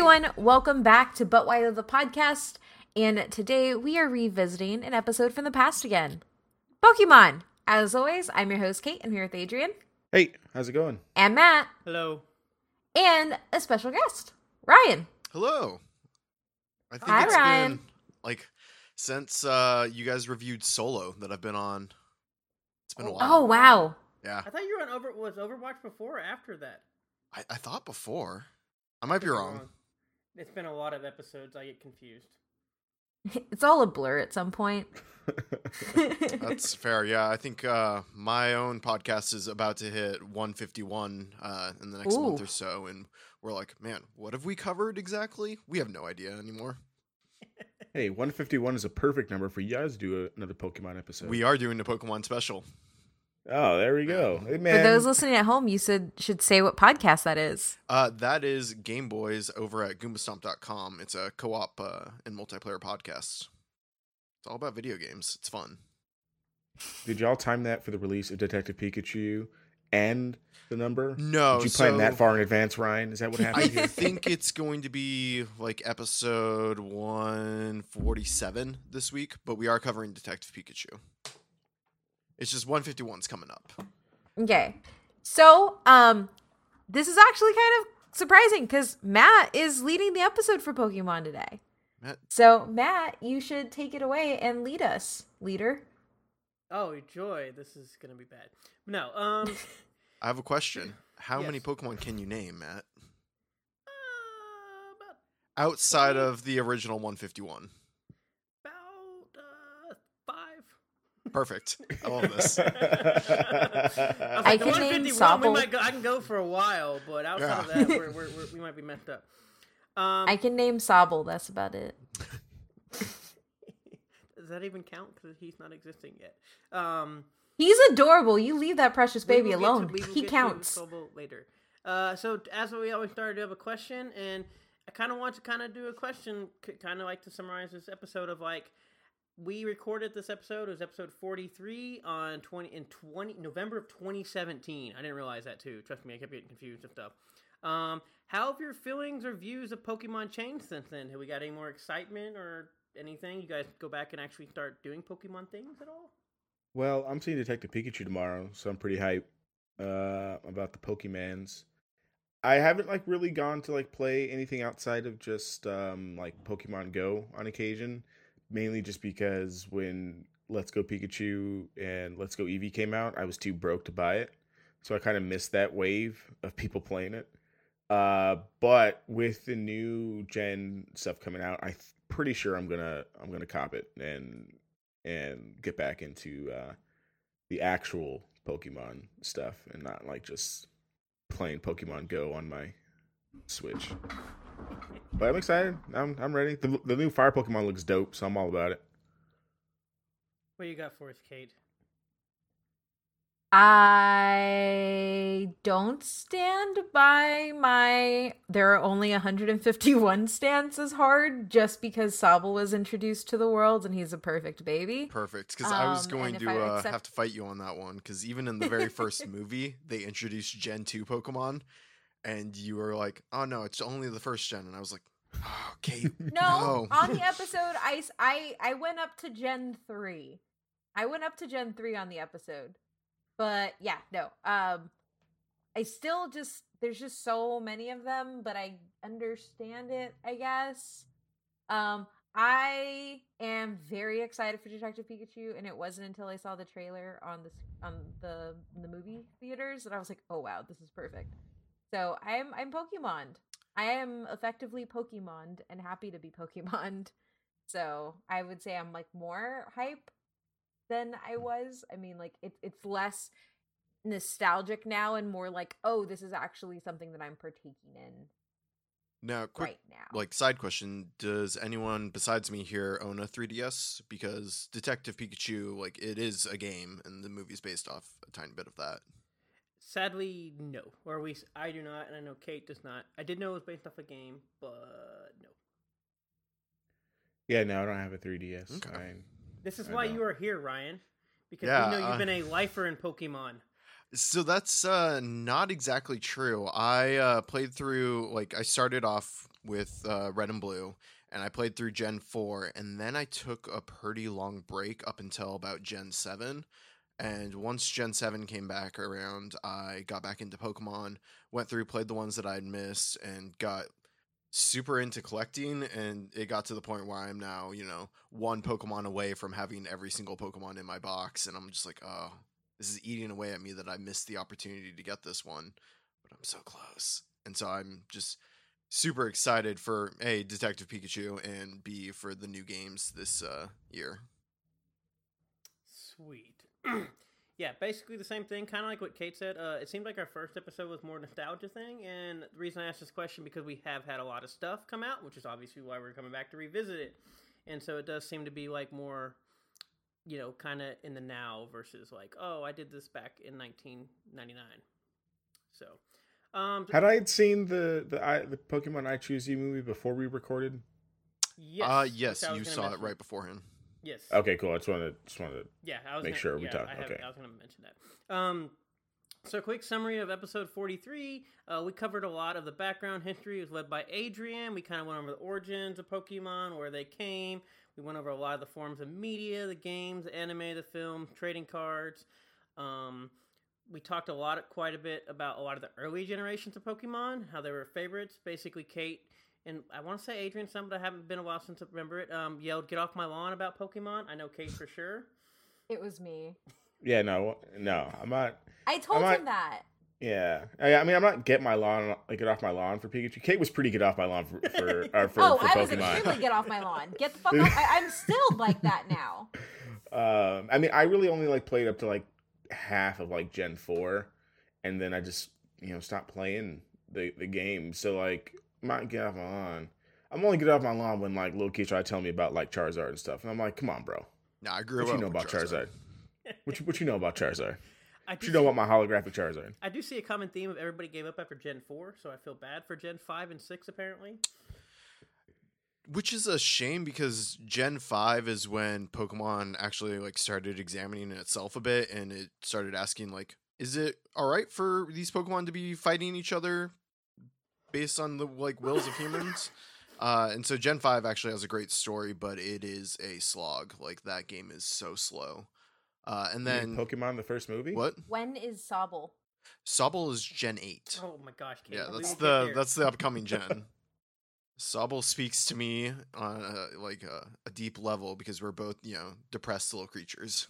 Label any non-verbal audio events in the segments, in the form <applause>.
everyone, welcome back to But Why the podcast. And today we are revisiting an episode from the past again. Pokemon. As always, I'm your host Kate. I'm here with Adrian Hey, how's it going? and Matt Hello. and a special guest, Ryan. Hello. I think Hi, it's Ryan. been like since uh you guys reviewed Solo that I've been on. It's been a Oh, while. Oh wow. Yeah. I thought you were on over was Overwatch before or after that. I, I thought before. I might be wrong. It's been a lot of episodes. I get confused. <laughs> It's all a blur at some point. <laughs> <laughs> That's fair. Yeah, I think uh my own podcast is about to hit 151 uh in the next month or so and we're like, man, what have we covered exactly? We have no idea anymore. hey, 151 is a perfect number for you guys to do a, another Pokemon episode. We are doing a Pokemon special. Oh, there we go. Hey, man. For those listening at home, you should should say what podcast that is. Uh, that is Game Boys over at Goombastomp.com. It's a co-op uh, and multiplayer podcast. It's all about video games. It's fun. Did y'all time that for the release of Detective Pikachu and the number? No, Did you plan so that far in advance, Ryan? Is that what I happened here? <laughs> think <laughs> it's going to be like episode 147 this week, but we are covering Detective Pikachu. It's just 151's coming up. Okay. So, um, this is actually kind of surprising because Matt is leading the episode for Pokemon today. Matt, So, Matt, you should take it away and lead us, leader. Oh joy, this is gonna be bad. No, um, <laughs> I have a question. How many Pokemon can you name, Matt? uh, about Outside of the original 151. about uh five. Perfect. I love this. <laughs> I, was I like, the can name 151, we Sobble. might go, I can go for a while, but outside Yeah. of that, we're, we're, we're, we might be messed up. Um, I can name Sobble. That's about it. <laughs> does that even count? Because he's not existing yet. Um, He's adorable. You leave that precious baby will get to- alone. he counts. Sobble later. Uh, so as we always start, to have a question, and I kind of want to kind of do a question, kind of like to summarize this episode of like we recorded this episode. It was episode forty three on twenty in twenty November of twenty seventeen. I didn't realize that too. Trust me, I kept getting confused and stuff. Um, how have your feelings or views of Pokemon changed since then? Have we got any more excitement or anything? You guys go back and actually start doing Pokemon things at all? well, I'm seeing Detective Pikachu tomorrow, so I'm pretty hyped uh, about the Pokemans. I haven't like really gone to like play anything outside of just um, like Pokemon Go on occasion, mainly just because when Let's Go Pikachu and Let's Go Eevee came out, I was too broke to buy it, so I kind of missed that wave of people playing it. Uh, but with the new gen stuff coming out, I'm pretty sure I'm gonna I'm gonna cop it and and get back into uh, the actual Pokemon stuff and not like just playing Pokemon Go on my Switch. But I'm excited. I'm I'm ready. The, the new fire Pokemon looks dope, so I'm all about it. What you got for us, Kate? I don't stand by my there are only 151 stance as hard just because Sobble was introduced to the world and he's a perfect baby. Perfect, because I was Um, going to uh, accept- have to fight you on that one. Because even in the very first <laughs> movie, they introduced Gen two Pokemon, and you were like, "Oh no, it's only the first gen," and I was like, "Oh, Kate, <laughs> No, no." on the episode I I I went up to Gen 3. I went up to Gen 3 on the episode. But yeah, no. Um I still just there's just so many of them, but I understand it, I guess. Um I am very excited for Detective Pikachu and it wasn't until I saw the trailer on the s- on the the movie theaters that I was like, "Oh wow, this is perfect." So, I'm I'm Pokemon. I am effectively Pokemon and happy to be Pokemon. <laughs> So I would say I'm like more hype than I mm. was. I mean, like it's it's less nostalgic now and more like, oh, this is actually something that I'm partaking in Now, quick, right now. like side question: Does anyone besides me here own a 3DS? Because Detective Pikachu, like, it is a game, and the movie's based off a tiny bit of that. Sadly, no. Or at least I do not, and I know Kate does not. I did know it was based off a game, but no. Yeah, no, I don't have a 3DS. Okay. I- This is I why know. you are here, Ryan. Because Yeah, we know you've uh, been a lifer in Pokemon. So that's uh, not exactly true. I uh, played through like I started off with uh, Red and Blue, and I played through Gen 4, and then I took a pretty long break up until about Gen 7. And once Gen 7 came back around, I got back into Pokemon, went through, played the ones that I'd missed, and got super into collecting. And it got to the point where I'm now, you know, one Pokemon away from having every single Pokemon in my box. And I'm just like, oh, this is eating away at me that I missed the opportunity to get this one. But I'm so close. And so I'm just super excited for A, Detective Pikachu, and B, for the new games this uh, year. Sweet. <clears throat> yeah, basically the same thing, kind of like what Kate said. Uh, it seemed like our first episode was more nostalgia thing, and the reason I asked this question because we have had a lot of stuff come out, which is obviously why we're coming back to revisit it. And so it does seem to be like more, you know, kind of in the now versus like, oh, I did this back in 1999. So, um, Had I had seen the the I, the Pokemon I Choose You movie before we recorded? yes, uh, yes, you gonna saw it mention. right beforehand. Yes. Okay, cool. I just wanted to, just wanted. To yeah, I was Make gonna, sure we yeah, talk, I, have- okay. I was going to mention that. Um, so, quick summary of episode 43. Uh, we covered a lot of the background history. It was led by Adrian. We kind of went over the origins of Pokemon, where they came. We went over a lot of the forms of media, the games, the anime, the film, trading cards. Um, we talked a lot, quite a bit about a lot of the early generations of Pokemon, how they were favorites. Basically, Kate and I want to say Adrian, some, but I haven't been a while since I remember it. Um, yelled, "Get off my lawn!" about Pokemon. I know Kate for sure. It was me. Yeah, no, no, I'm not. I told might- him that. Yeah, I, I mean, I'm not get my lawn, like get off my lawn for Pikachu. Kate was pretty get off my lawn for for, or <laughs> for, oh, for I was extremely get off my lawn. Get the fuck off. I, I'm still <laughs> like that now. Um, I mean, I really only like played up to like half of like Gen four, and then I just you know stopped playing the the game. So like, I'm not get off my lawn. I'm only get off my lawn when like little kids try to tell me about like Charizard and stuff, and I'm like, come on, bro, Nah, I grew what you up know with about Charizard? Charizard. What you what you know about Charizard? <laughs> I do you know see- about my holographic Charizard? I do see a common theme of everybody gave up after Gen 4, so I feel bad for Gen 5 and 6, apparently. Which is a shame because Gen 5 is when Pokemon actually like started examining itself a bit and it started asking like is it all right for these Pokemon to be fighting each other based on the like wills of humans? <laughs> Uh, and so Gen 5 actually has a great story, but it is a slog. Like that game is so slow. Uh, and You mean then Pokemon the first movie. what? When is Sobble? Sobble is Gen 8. Oh my gosh, Kate. yeah, that's the there. that's the upcoming <laughs> gen. Sobble speaks to me on a, like a, a deep level because we're both you know depressed little creatures.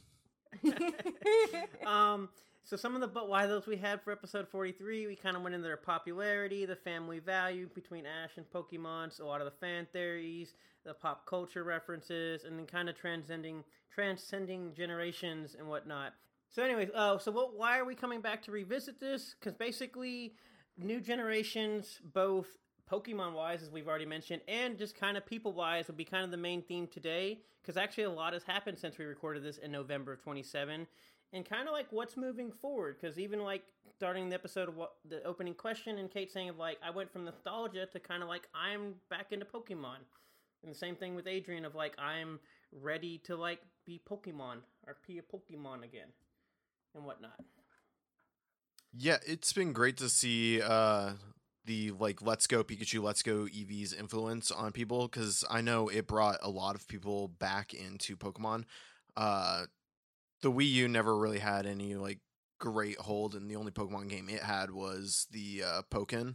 <laughs> um, so some of the but why those we had for episode 43, we kind of went into their popularity, the family value between Ash and Pokemon, so a lot of the fan theories, the pop culture references, and then kind of transcending transcending generations and whatnot. So, anyways, uh, so what? Why are we coming back to revisit this? Because basically, new generations, both Pokemon wise, as we've already mentioned, and just kind of people wise, will be kind of the main theme today. Because actually, a lot has happened since we recorded this in November of 27, and kind of like what's moving forward. Because even like starting the episode of what the opening question, and Kate saying of like I went from nostalgia to kind of like I'm back into Pokemon, and the same thing with Adrian of like I'm ready to like be Pokemon or be a Pokemon again, and whatnot. Yeah, it's been great to see uh, the like Let's Go Pikachu, Let's Go Eevee's influence on people because I know it brought a lot of people back into Pokemon. Uh, the Wii U never really had any like great hold, and the only Pokemon game it had was the uh, Pokken.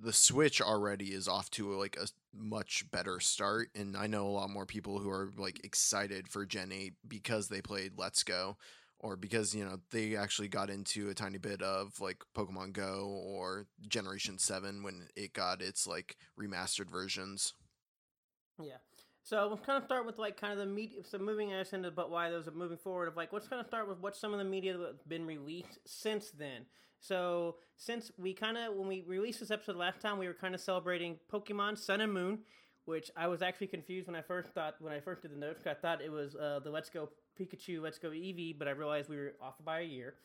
The Switch already is off to like a much better start, and I know a lot more people who are like excited for Gen Eight because they played Let's Go or because you know they actually got into a tiny bit of like Pokemon Go or Generation 7 when it got its like remastered versions. Yeah. So we'll kind of start with like kind of the media. So moving us into but why those are moving forward of like let's kind of start with what some of the media that's been released since then. So since we kind of when we released this episode last time, we were kind of celebrating Pokemon Sun and Moon, which I was actually confused when I first thought when I first did the notes. I thought it was uh, the Let's Go Pikachu, Let's Go Eevee, but I realized we were off by a year.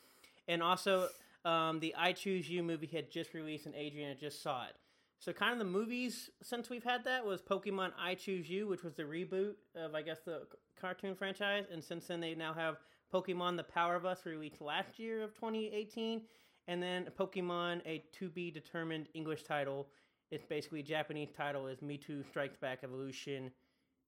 And also, um, the I Choose You movie had just released, and Adrian just saw it. So kind of the movies since we've had that was Pokemon I Choose You, which was the reboot of I guess the cartoon franchise, and since then they now have Pokemon The Power of Us released last year of 2018, and then Pokemon a to be determined English title It's basically Japanese title is Mewtwo Strikes Back Evolution.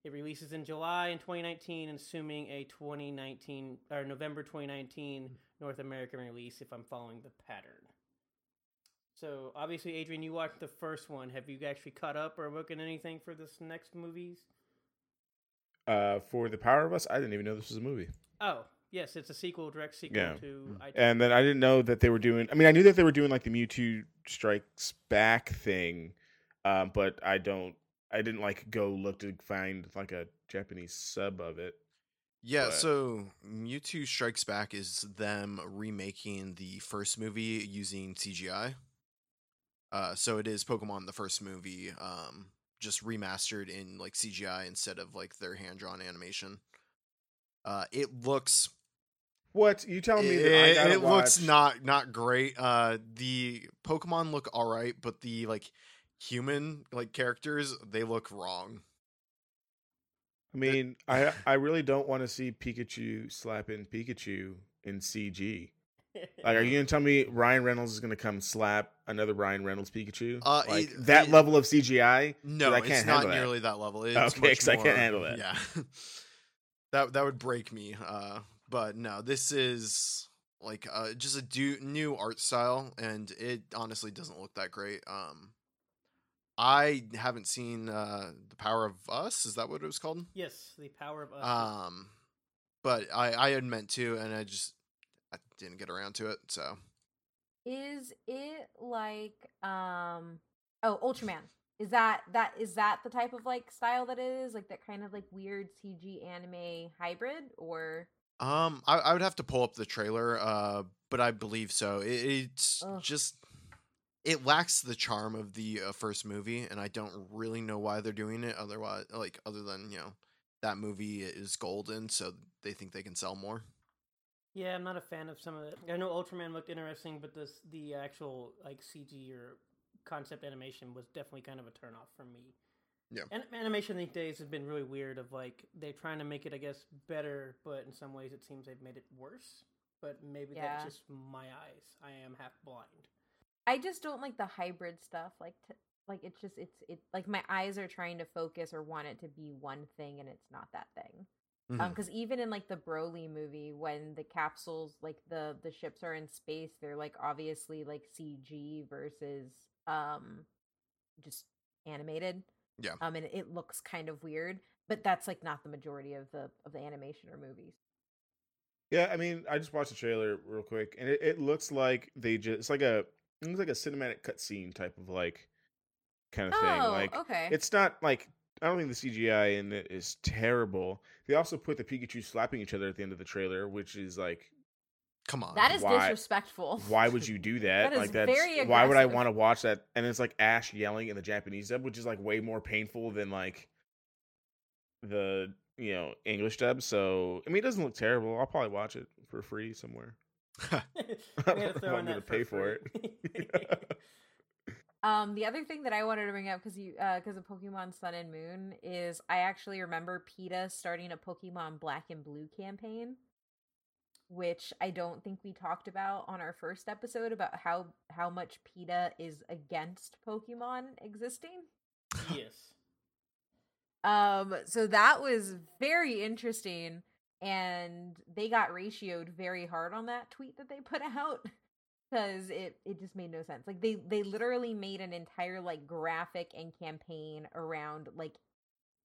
It releases in July in 2019, assuming a 2019 or November 2019 North American release. If I'm following the pattern. So obviously, Adrian, you watched the first one. Have you actually caught up or looking anything for this next movies? Uh, for the Power of Us, I didn't even know this was a movie. Oh, yes, it's a sequel, direct sequel Yeah. to. I- And then I didn't know that they were doing. I mean, I knew that they were doing like the Mewtwo Strikes Back thing, um, but I don't. I didn't like go look to find like a Japanese sub of it. Yeah, But- so Mewtwo Strikes Back is them remaking the first movie using CGI. Uh, so it is Pokemon the first movie, um, just remastered in like CGI instead of like their hand drawn animation. Uh, it looks What you telling me that I it, gotta it looks not not great. Uh, the Pokemon look all right, but the like human like characters they look wrong. I mean, I I really don't want to see Pikachu slapping Pikachu in CG. Like, are you gonna tell me Ryan Reynolds is gonna come slap another Ryan Reynolds Pikachu? Uh, like it- that it- level of CGI? No, I it's can't not handle that. nearly that level. It's Okay, much <laughs> 'cause I can't handle that. Yeah, <laughs> that that would break me. Uh, but no, this is like uh, just a do- new art style, and it honestly doesn't look that great. Um, I haven't seen uh, the Power of Us. Is that what it was called? yes, the power of us. Um, but I I had meant to, and I just I didn't get around to it. So Is it like um oh Ultraman? Is that that is that the type of like style that it is? Like that kind of like weird CG anime hybrid or Um, I, I would have to pull up the trailer, uh, but I believe so. It, it's Ugh. just it lacks the charm of the uh, first movie, and I don't really know why they're doing it. Otherwise, like other than you know that movie is golden, so they think they can sell more. Yeah, I'm not a fan of some of it. I know Ultraman looked interesting, but this the actual like CG or concept animation was definitely kind of a turnoff for me. Yeah. And animation these days has been really weird. Of like they're trying to make it, I guess, better, but in some ways it seems they've made it worse. But maybe Yeah. that's just my eyes. I am half blind. I just don't like the hybrid stuff. Like to, like it's just it's it like my eyes are trying to focus or want it to be one thing and it's not that thing. Um, Mhm. because even in like the Broly movie, when the capsules, like the the ships are in space, they're like obviously like CG versus um just animated. Yeah. Um, and it looks kind of weird, but that's like not the majority of the of the animation or movies. Yeah, I mean, I just watched the trailer real quick, and it, it looks like they just it's like a it looks like a cinematic cutscene type of like kind of thing. Oh, Like okay. it's not like I don't think the CGI in it is terrible. They also put the Pikachu slapping each other at the end of the trailer, which is like, Come on, that is why- disrespectful. why would you do that? That is like that's very why would I want to watch that? And it's like Ash yelling in the Japanese dub, which is like way more painful than like the you know English dub. So I mean, it doesn't look terrible. I'll probably watch it for free somewhere. <laughs> we had to <laughs> If throw I'm in gonna that pay for free. <laughs> Um, the other thing that I wanted to bring up because you uh because of Pokemon Sun and Moon is I actually remember PETA starting a Pokemon Black and Blue campaign, which I don't think we talked about on our first episode about how how much PETA is against Pokemon existing. yes. Um, so that was very interesting, and they got ratioed very hard on that tweet that they put <laughs> out because it it just made no sense. Like they they literally made an entire like graphic and campaign around like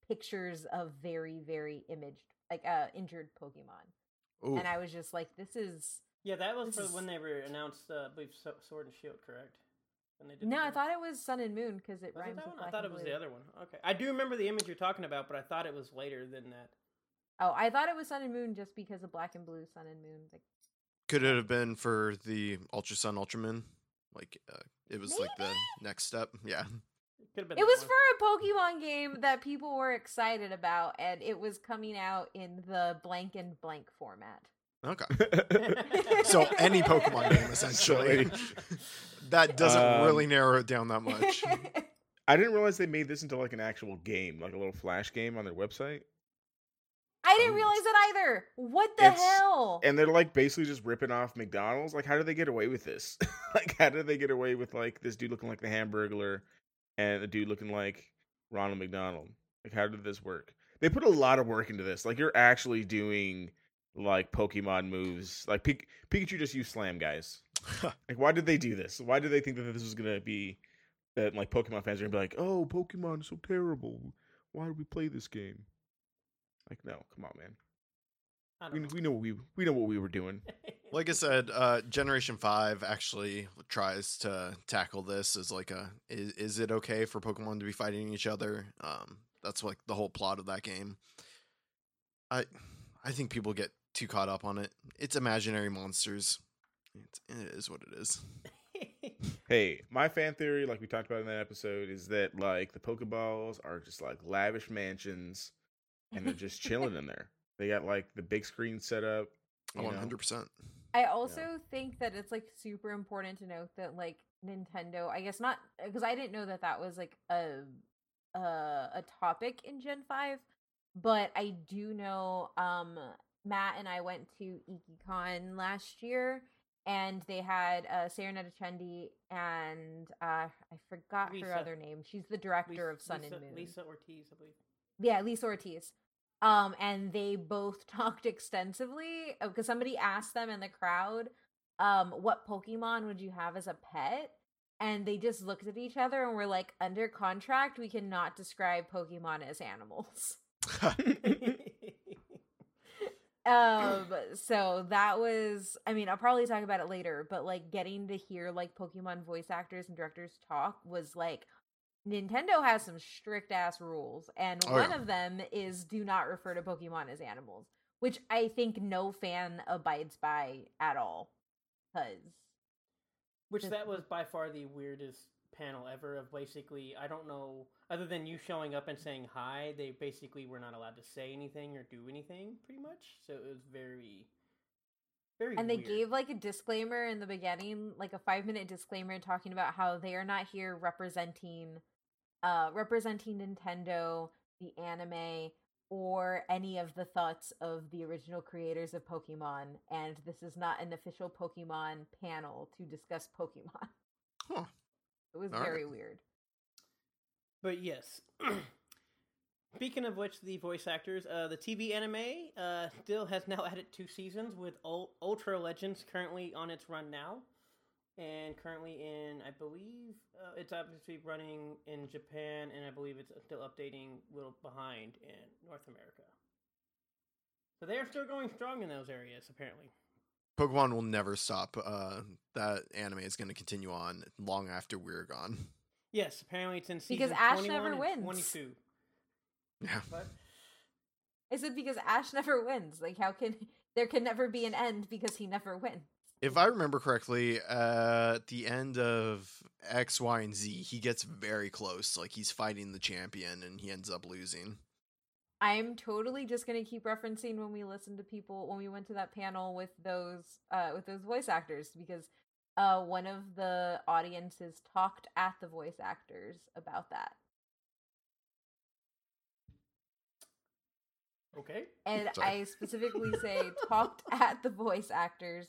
pictures of very very imaged like uh injured Pokemon, Ooh. and I was just like, this is Yeah, that was for is- when they were announced. Uh, I believe Sword and Shield, correct? When they did no. the I thought it was Sun and Moon because it Was it rhymes that with one? I thought it was Blue. the other one. Okay, I do remember the image you're talking about, but I thought it was later than that. Oh, I thought it was Sun and Moon just because of Black and Blue, Sun and Moon. Like, Could it have been for the Ultra Sun Ultra Moon? Like uh, it was like the next step. Yeah. <laughs> Could have been. It was one. for a Pokemon game that people were excited about, and it was coming out in the blank and blank format. Okay. <laughs> So any Pokemon game <laughs> essentially. that doesn't Um, really narrow it down that much. I didn't realize they made this into like an actual game, like a little flash game on their website. I didn't realize it either. What the It's- hell? And they're like basically just ripping off McDonald's. Like, how do they get away with this? <laughs> like, how do they get away with like this dude looking like the Hamburglar and a dude looking like Ronald McDonald. Like, how did this work? They put a lot of work into this. Like, you're actually doing like Pokemon moves. Like Pik- Pikachu just used Slam, guys. <laughs> like, why did they do this? Why did they think that this was gonna be that like Pokemon fans are gonna be like, oh, Pokemon is so terrible. Why do we play this game? Like, no, come on, man. I We, don't we know what we we know what we were doing. <laughs> Like I said, uh, Generation Five actually tries to tackle this as like a is, is it okay for Pokemon to be fighting each other? Um, that's like the whole plot of that game. I I think people get too caught up on it. It's imaginary monsters. It's, it is what it is. <laughs> Hey, my fan theory, like we talked about in that episode, is that like the Pokeballs are just like lavish mansions, and they're just chilling in there. They got like the big screen set up. you hundred percent. I also think that it's like super important to note that like Nintendo, I guess not because I didn't know that that was like a a, a topic in Gen 5, but I do know um Matt and I went to Ikkicon last year and they had uh Sarah Natochenny and uh I forgot her other name. She's the director of Sun Lisa, and Moon. Lisa Ortiz, I believe. Yeah, Lisa Ortiz. Um, and they both <laughs> talked extensively because somebody asked them in the crowd, um, what Pokemon would you have as a pet? And they just looked at each other and were like, under contract, we cannot describe Pokemon as animals. <laughs> um, so that was, I mean, I'll probably talk about it later, but like getting to hear like Pokemon voice actors and directors talk was like, Nintendo has some strict ass rules, and Oh, one yeah. of them is do not refer to Pokemon as animals, which I think no fan abides by at all. Cause Which that was by far the weirdest panel ever. Of basically, I don't know, other than you showing up and saying hi, they basically were not allowed to say anything or do anything, pretty much. So it was very, very. and they weird. gave like a disclaimer in the beginning, like a five minute disclaimer talking about how they are not here representing, uh, representing Nintendo, the anime, or any of the thoughts of the original creators of Pokemon. And this is not an official Pokemon panel to discuss <laughs> Pokemon. Huh. It was All right. very weird. But yes. <clears throat> Speaking of which, the voice actors, uh, the TV anime uh, still has now <laughs> added two seasons with Ul- Ultra Legends currently on its run now. And currently in, I believe, uh, it's obviously running in Japan, and I believe it's still updating a little behind in North America. So they are still going strong in those areas, apparently. Pokemon will never stop. Uh, that anime is going to continue on long after we're gone. Yes, apparently it's in season Because Ash 21 never and wins. 22. Yeah. What? I said because Ash never wins. Like, how can <laughs> there can never be an end because he never wins? If I remember correctly, uh, at the end of X, Y, and Z, he gets very close. Like he's fighting the champion, and he ends up losing. I'm totally just gonna keep referencing when we listened to people when we went to that panel with those uh with those voice actors because uh one of the audiences talked at the voice actors about that. Okay. And <laughs> Sorry. I specifically say talked at the voice actors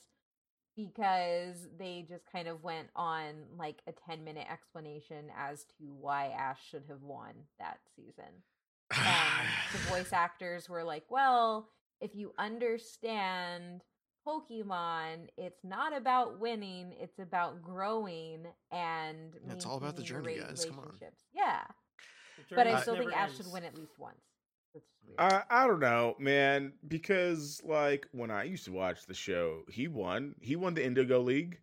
because they just kind of went on like a 10 minute explanation as to why Ash should have won that season. And um, <sighs> the voice actors were like, well, if you understand Pokemon, it's not about winning, it's about growing and it's all about the journey, guys, come on. Yeah. The But I uh, still think never Ash ends. should win at least once. I I don't know, man, because like when I used to watch the show, he won. He won the Indigo League,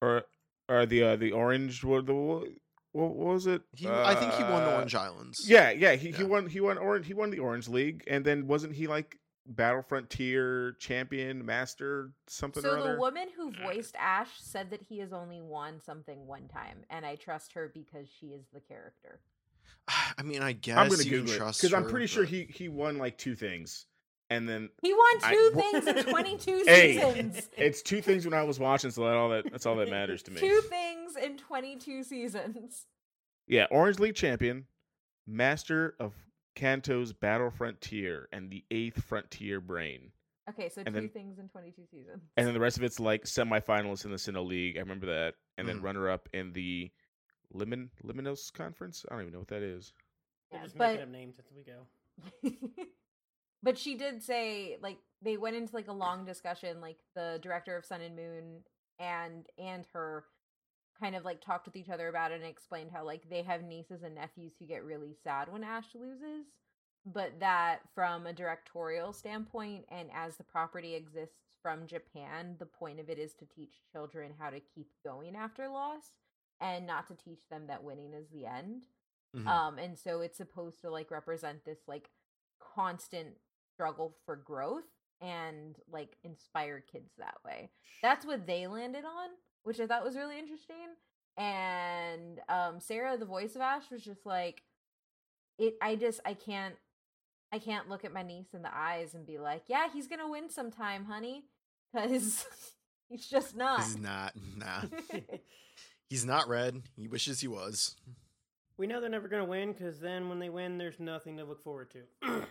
or or the uh, the Orange. What the what, what was it? he, I think he won the Uh, Orange Islands. Yeah, yeah. He, he won. He won orange. He won the Orange League, and then wasn't he like Battle Frontier champion, master, something or So the woman who voiced Ash said that he has only won something one time, and I trust her because she is the character. <sighs> I mean, I guess I'm gonna you Google can it trust because I'm her, pretty sure he he won like two things, and then He won two wha- things in <laughs> 22 Hey, seasons. it's two things when I was watching. So that all that that's all that matters to <laughs> me. Two things in 22 seasons. Yeah, Orange League champion, master of Kanto's Battle Frontier, and the eighth Frontier Brain. Okay, so And two then- things in 22 seasons. And then the rest of it's like semifinalists in the Sinnoh League. I remember that. And then Mhm. runner up in the Lemon Liminos conference. I don't even know what that is. Yeah, just but making up names as we go. <laughs> but she did say like they went into like a long discussion like the director of sun and moon and and her kind of like talked with each other about it and explained how like they have nieces and nephews who get really sad when ash loses but that from a directorial standpoint and as the property exists from japan the point of it is to teach children how to keep going after loss and not to teach them that winning is the end Mhm. um and so it's supposed to like represent this like constant struggle for growth and like inspire kids that way that's what they landed on which i thought was really interesting and um sarah the voice of ash was just like it i just i can't i can't look at my niece in the eyes and be like yeah he's gonna win sometime honey because <laughs> he's just not He's not. Nah. <laughs> <laughs> He's not red. He wishes he was. we know they're never going to win because then when they win, there's nothing to look forward to.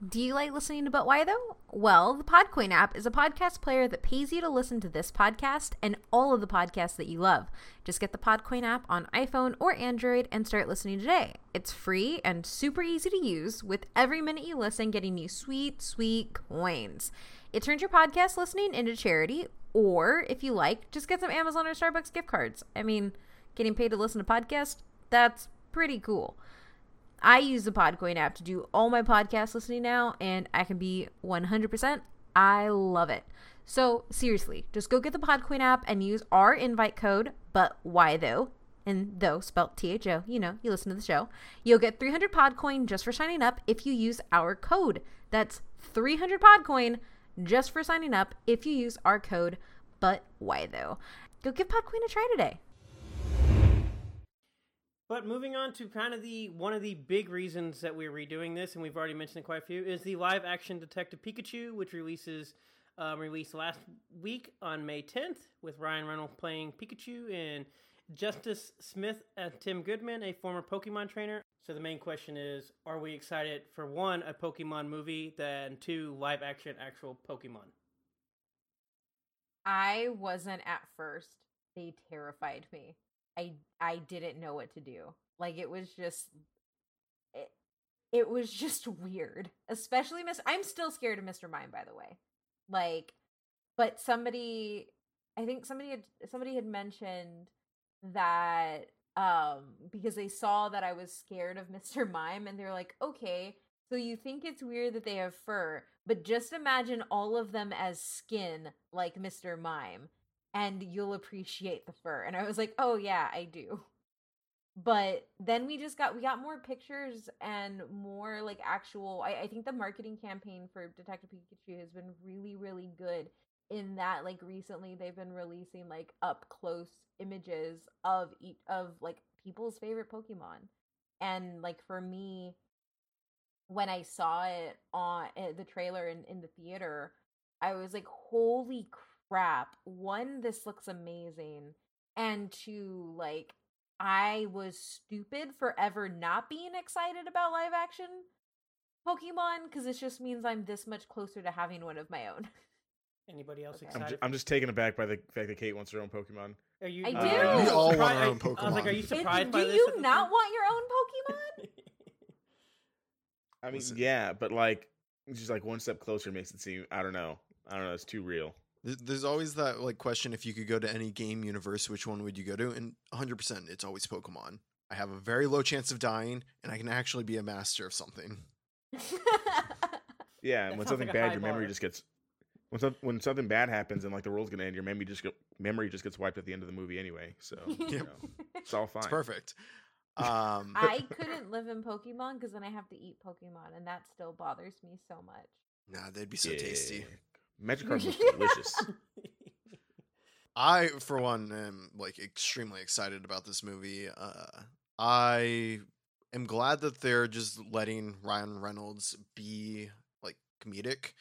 <clears throat> Do you like listening to But Why Though? Well, the Podcoin app is a podcast player that pays you to listen to this podcast and all of the podcasts that you love. Just get the Podcoin app on iPhone or Android and start listening today. It's free and super easy to use, with every minute you listen getting you sweet, sweet coins. It turns your podcast listening into charity, or if you like, just get some Amazon or Starbucks gift cards. I mean, getting paid to listen to podcasts, that's pretty cool. I use the Podcoin app to do all my podcast listening now, and I can be 100%. I love it. So, seriously, just go get the Podcoin app and use our invite code, but why though? And though spelt T H O, you know, you listen to the show. You'll get 300 Podcoin just for signing up if you use our code. That's 300 Podcoin just for signing up if you use our code, but why though? Go give Podcoin a try today. But moving on to kind of the one of the big reasons that we're redoing this, and we've already mentioned it quite a few, is the live action Detective Pikachu, which releases um, released last week on May 10th, with Ryan Reynolds playing Pikachu and Justice Smith as Tim Goodman, a former Pokemon trainer. So the main question is: Are we excited for one a Pokemon movie, then two live action actual Pokemon? I wasn't at first. They terrified me. I I didn't know what to do. Like it was just it, it was just weird. Especially Miss I'm still scared of Mr. Mime by the way. Like but somebody I think somebody had somebody had mentioned that um because they saw that I was scared of <laughs> Mr. Mime and they're like, "Okay, so you think it's weird that they have fur, but just imagine all of them as skin like Mr. Mime and you'll appreciate the fur. And I was like, "Oh yeah, I do." But then we just got we got more pictures and more like actual I, I think the marketing campaign for Detective Pikachu has been really, really good in that like recently they've been releasing like up close images of each of like people's favorite Pokemon. And like for me, when I saw it on uh, the trailer in, in the theater, I was like, holy crap. One, this looks amazing. And two, like, I was stupid for ever not being excited about live action Pokemon because it just means I'm this much closer to having one of my own. Anybody else Okay. I'm, excited? ju- I'm just taken aback by the fact that Kate wants her own Pokemon. Are you? I uh, do. are you We all want our own I was like, are you Pokemon. It- surprised do by this? you this not point? want your own Pokemon? I mean, Listen. yeah, but like, just like one step closer makes it seem. I don't know. I don't know. It's too real. Th- There's always that like question: if you could go to any game universe, which one would you go to? And 100, percent it's always Pokemon. I have a very low chance of dying, and I can actually be a master of something. Yeah, That and when something like bad, your memory bar. just gets. When, some, when something bad happens and like the world's gonna end, your memory just go, memory just gets wiped at the end of the movie anyway. So <laughs> you know, it's all fine. It's perfect. Um, <laughs> I couldn't live in Pokemon because then I have to eat Pokemon, and that still bothers me so much. nah, they'd be so tasty. <laughs> Yeah. Magikarp was delicious. I, for one, am like extremely excited about this movie. Uh, I am glad that they're just letting Ryan Reynolds be like comedic,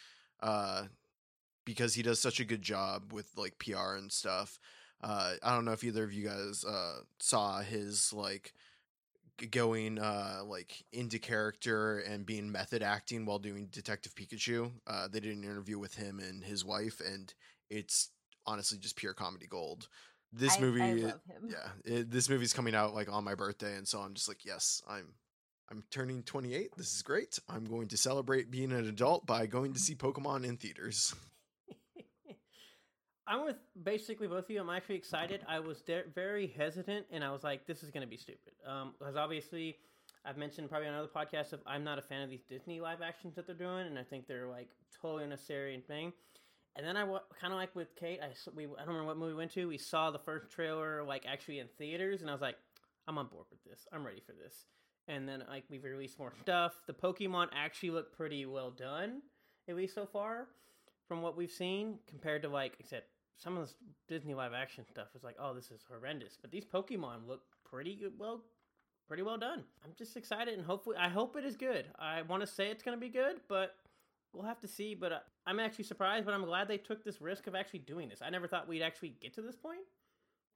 uh, because he does such a good job with like PR and stuff. Uh, I don't know if either of you guys uh, saw his like g- going uh like into character and being method acting while doing Detective Pikachu. Uh, they did an interview with him and his wife, and it's honestly just pure comedy gold. this I- movie, I love him. yeah, it, this movie's coming out like on my birthday, and so I'm just like, yes, I'm, I'm turning 28. This is great. I'm going to celebrate being an adult by going to see Pokemon in theaters. <laughs> I'm with basically both of you. I'm actually excited. I was de- very hesitant, and I was like, "This is going to be stupid," um, because obviously, I've mentioned probably on other podcasts of I'm not a fan of these Disney live actions that they're doing, and I think they're like totally unnecessary and thing. And then I kind of like with Kate. I we I don't remember what movie we went to. We saw the first trailer like actually in theaters, and I was like, "I'm on board with this. I'm ready for this." And then like we've released more stuff. The Pokemon actually look pretty well done, at least so far, from what we've seen compared to like said some of this Disney live action stuff is like, oh, this is horrendous. But these Pokemon look pretty good, well, pretty well done. I'm just excited and hopefully, I hope it is good. I want to say it's going to be good, but we'll have to see. But uh, I'm actually surprised, but I'm glad they took this risk of actually doing this. I never thought we'd actually get to this point.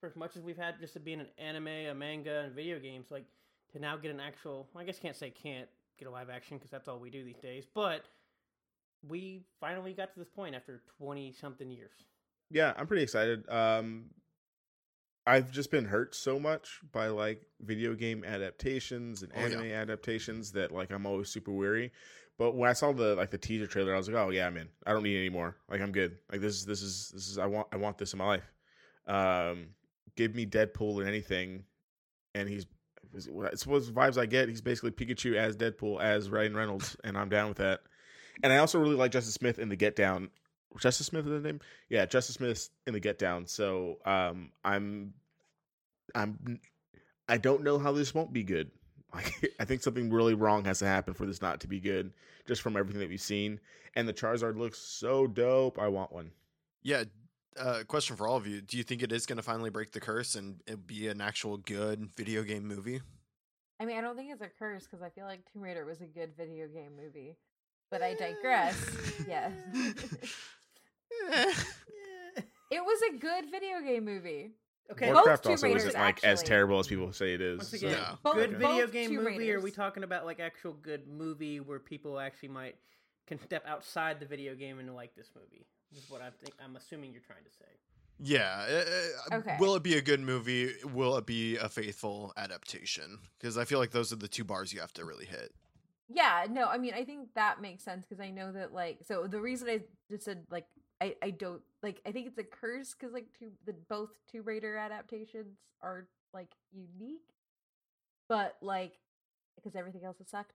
For as much as we've had just to be in an anime, a manga, and video games, like to now get an actual, I guess can't say can't get a live action because that's all we do these days. But we finally got to this point after 20 something years. Yeah, I'm pretty excited. Um, I've just been hurt so much by like video game adaptations and Oh, yeah. anime adaptations that like I'm always super weary. But when I saw the like the teaser trailer, I was like, oh yeah, I'm in. I don't need any more. Like I'm good. Like this is this is this is I want I want this in my life. Um, give me Deadpool and anything, and he's it's what vibes I get. He's basically Pikachu as Deadpool as Ryan Reynolds, and I'm down with that. And I also really like Justin Smith in the Get Down. Justice Smith is the name? Yeah, Justice Smith in the Get Down. So um, I'm I'm I don't know how this won't be good. <laughs> Like I think something really wrong has to happen for this not to be good, just from everything that we've seen. And the Charizard looks so dope. I want one. Yeah. Uh, question for all of you: Do you think it is going to finally break the curse and it be an actual good video game movie? I mean, I don't think it's a curse because I feel like Tomb Raider was a good video game movie. But I digress. <laughs> yes. <laughs> <laughs> It was a good video game movie. Okay, Both Warcraft Tomb also Raiders, isn't like as terrible as people say it is. Once so- Yeah. Both- good Okay. video game Tomb movie? Or are we talking about like actual good movie where people actually might can step outside the video game and like this movie? Is what I think. I'm assuming you're trying to say. Yeah. uh, uh, Okay. Will it be a good movie? Will it be a faithful adaptation? Because I feel like those are the two bars you have to really hit. Yeah, no, I mean, I think that makes sense because I know that, like, so the reason I just said, like, I, I don't, like, I think it's a curse because, like, two, the both Tomb Raider adaptations are, like, unique, but, like, because everything else has sucked.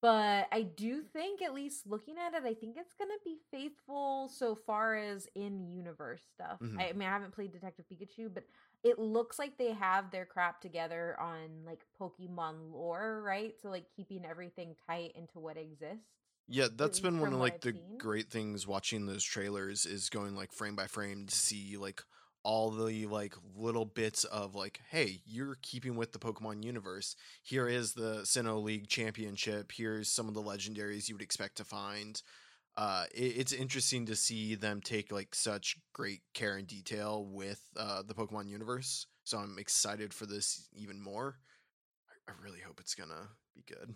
But I do think, at least looking at it, I think it's to be faithful so far as in universe stuff. Mhm. I, I mean, I haven't played Detective Pikachu, but it looks like they have their crap together on like Pokemon lore, right? So like keeping everything tight into what exists. Yeah, that's been one of like I've the seen. great things watching those trailers is going like frame by frame to see like all the like little bits of like, hey, you're keeping with the Pokemon universe. Here is the Sinnoh League Championship. Here's some of the legendaries you would expect to find. Uh, it, it's interesting to see them take like such great care and detail with uh, the Pokemon universe. So I'm excited for this even more. I, I really hope it's gonna be good.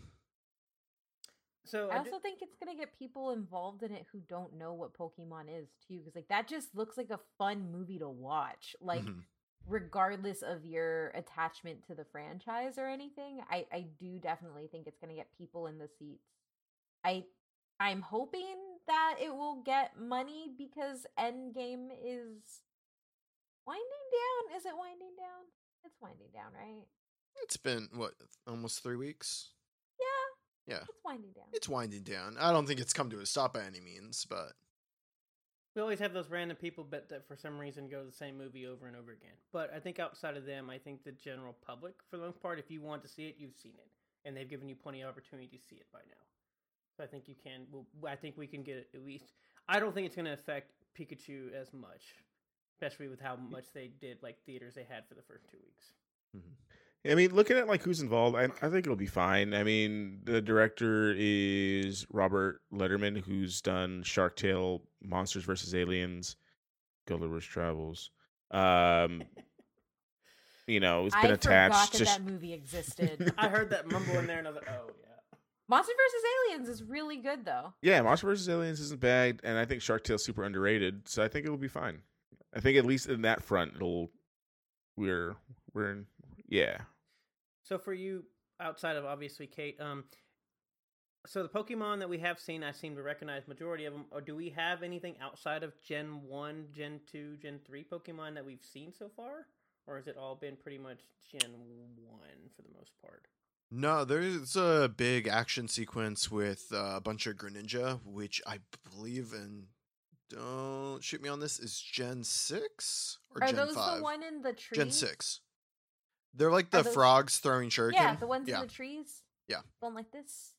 So I I, also think it's gonna get people involved in it who don't know what Pokemon is too, because like that just looks like a fun movie to watch. Like Mhm. regardless of your attachment to the franchise or anything, I I do definitely think it's gonna get people in the seats. I I'm hoping that it will get money because Endgame is winding down. Is it winding down? It's winding down, right? It's been what almost three weeks. Yeah, Yeah, it's winding down. it's winding down. I don't think it's come to a stop by any means, but we always have those random people, but that for some reason go to the same movie over and over again. But I think outside of them, I think the general public, for the most part, if you want to see it, you've seen it, and they've given you plenty of opportunity to see it by now. So I think you can. Well, I think we can get it at least. I don't think it's going to affect Pikachu as much, especially with how mm. much they did like theaters they had for the first two weeks. Mm-hmm. I mean, looking at like who's involved, I, I think it'll be fine. I mean, the director is Robert Letterman, who's done Shark Tale, Monsters vs. Aliens, Gulliver's Travels. Um, <laughs> you know, it's been I attached. forgot that Just that movie existed. <laughs> I heard that mumble in there, and I was like, oh yeah. Monster vs. Aliens is really good though. yeah, Monsters vs. Aliens isn't bad, and I think Shark Tale's super underrated, so I think it'll be fine. I think at least in that front, it'll we're we're in yeah. So for you, outside of obviously Kate, um, so the Pokemon that we have seen, I seem to recognize majority of them. Or do we have anything outside of Gen One, Gen Two, Gen Three Pokemon that we've seen so far, or has it all been pretty much Gen One for the most part? No, there's a big action sequence with uh, a bunch of Greninja, which I believe in. Don't shoot me on this. Is Gen six or Are Gen those five? the one in the trees? Gen six. They're like the those- frogs throwing shuriken. Yeah, the ones Yeah. in the trees. Yeah. Going like this.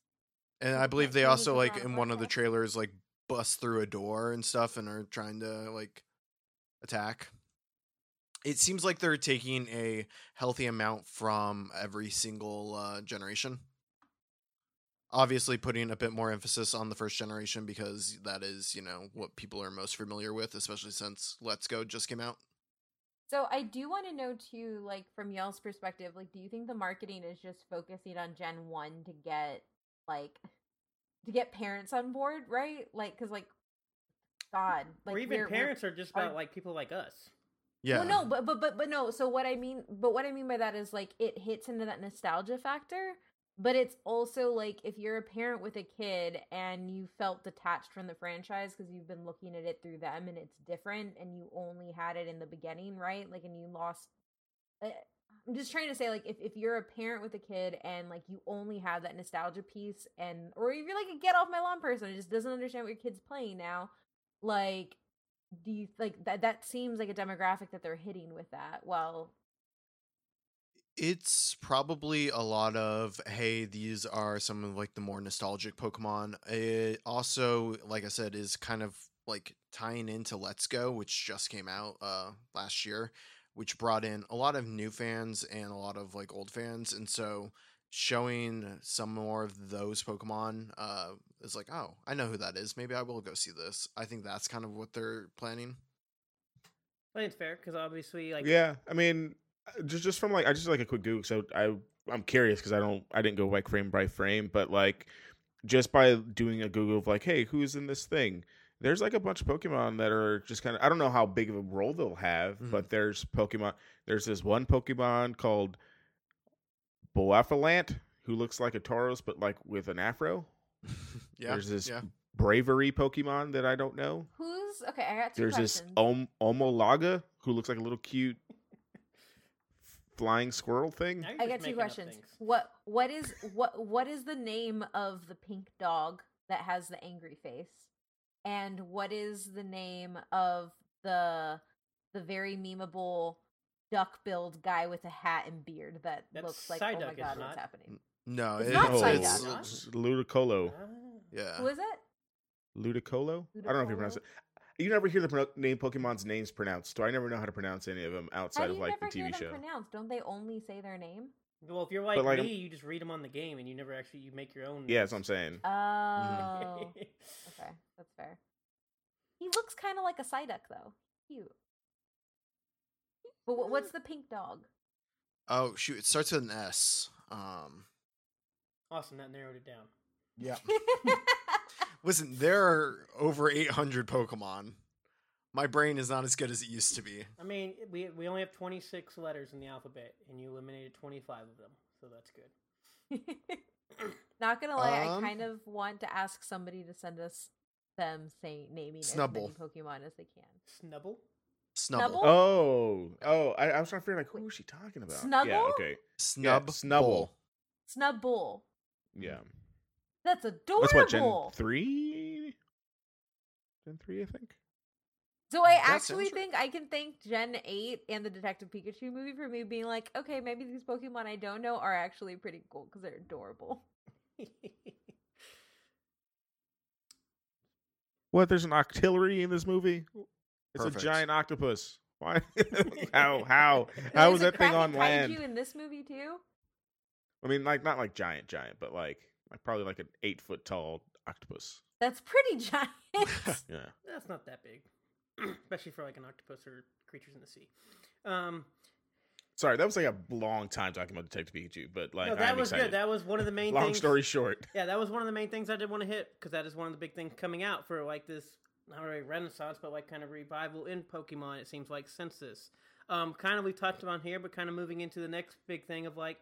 And I believe they also like in one of the trailers like bust through a door and stuff and are trying to like attack. It seems like they're taking a healthy amount from every single uh, generation. Obviously, putting a bit more emphasis on the first generation because that is, you know, what people are most familiar with, especially since Let's Go just came out. So I do want to know too, like from y'all's perspective, like, do you think the marketing is just focusing on Gen One to get like to get parents on board, right? Like, because like, God, like or even we're- we're- parents are just about are- like people like us. Yeah. Well, no, but but but but no. So what I mean, but what I mean by that is like it hits into that nostalgia factor. But it's also like if you're a parent with a kid and you felt detached from the franchise because you've been looking at it through them and it's different and you only had it in the beginning, right? Like, and you lost. uh, I'm just trying to say, like, if, if you're a parent with a kid and like you only have that nostalgia piece, and or if you're like a get off my lawn person who just doesn't understand what your kid's playing now, like do you like that that seems like a demographic that they're hitting with that well It's probably a lot of hey, these are some of like the more nostalgic Pokemon. It also, like I said, is kind of like tying into Let's Go, which just came out uh last year, which brought in a lot of new fans and a lot of like old fans, and so showing some more of those Pokemon uh is like, oh, I know who that is. Maybe I will go see this. I think that's kind of what they're planning. I think it's fair because obviously, like, Yeah, I mean, just just from like I just like a quick Google. So I I'm curious because I don't I didn't go like frame by frame, but like just by doing a Google of like, hey, who's in this thing? There's like a bunch of Pokemon that are just kind of I don't know how big of a role they'll have, Mhm. but there's Pokemon. There's this one Pokemon called Bouffalant who looks like a Tauros but like with an afro. <laughs> yeah, there's this yeah. Bravery Pokemon that I don't know. who's okay i got two There's this Om- Omolaga who looks like a little cute flying squirrel thing. i got two questions what what is what what is the name of the pink dog that has the angry face and what is the name of the the very memeable duck billed guy with a hat and beard that That's looks like oh my god what's not? happening No, It's it- not no, Psyduck. it's, it's Ludicolo. Ah. yeah. who is it Ludicolo? I don't know if you pronounce it. You never hear the pro- name Pokemon's names pronounced, so I never know how to pronounce any of them outside of you like the never hear TV them show. pronounced don't they only say their name Well, if you're like, like, me, I'm- you just read them on the game and you never actually you make your own. Yeah, that's what I'm saying. oh <laughs> Okay, that's fair. He looks kind of like a Psyduck, though. Cute. But wh- what's the pink dog? Oh shoot! It starts with an S. Um, awesome, that narrowed it down. yeah. <laughs> Listen, there are over 800 Pokemon. My brain is not as good as it used to be. I mean, we we only have 26 letters in the alphabet, and you eliminated 25 of them, so that's good. <coughs> Not gonna lie, Um, I kind of want to ask somebody to send us them saying naming Snubbull. as many Pokemon as they can. Snubble. Snubble. Snubbull? Oh, oh, I, I was trying to figure like who was she talking about? Yeah, okay, Snub. Snubbull. Snubbull. yeah. That's adorable. That's what Gen three. Gen three, I think. So I mm, That actually sounds right. think I can thank Gen 8 and the Detective Pikachu movie for me being like, okay, maybe these Pokemon I don't know are actually pretty cool because they're adorable. <laughs> What? There's an octillery in this movie. It's Perfect. a giant octopus. <laughs> Why? <laughs> how? How? There's How was that thing Kraken on land? You in this movie too? I mean, like not like giant, giant, but like like probably like an eight foot tall octopus. That's pretty <laughs> giant. <laughs> Yeah. That's not that big, <clears throat> especially for like an octopus or creatures in the sea. Um, Sorry, that was like a long time talking about Detective Pikachu, but like no, that I'm was excited. good. That was one of the main. Long things, story short, Yeah, that was one of the main things I did want to hit because that is one of the big things coming out for like this not really renaissance, but like kind of revival in Pokemon. It seems like since this. um, kind of we touched on here, but kind of moving into the next big thing of like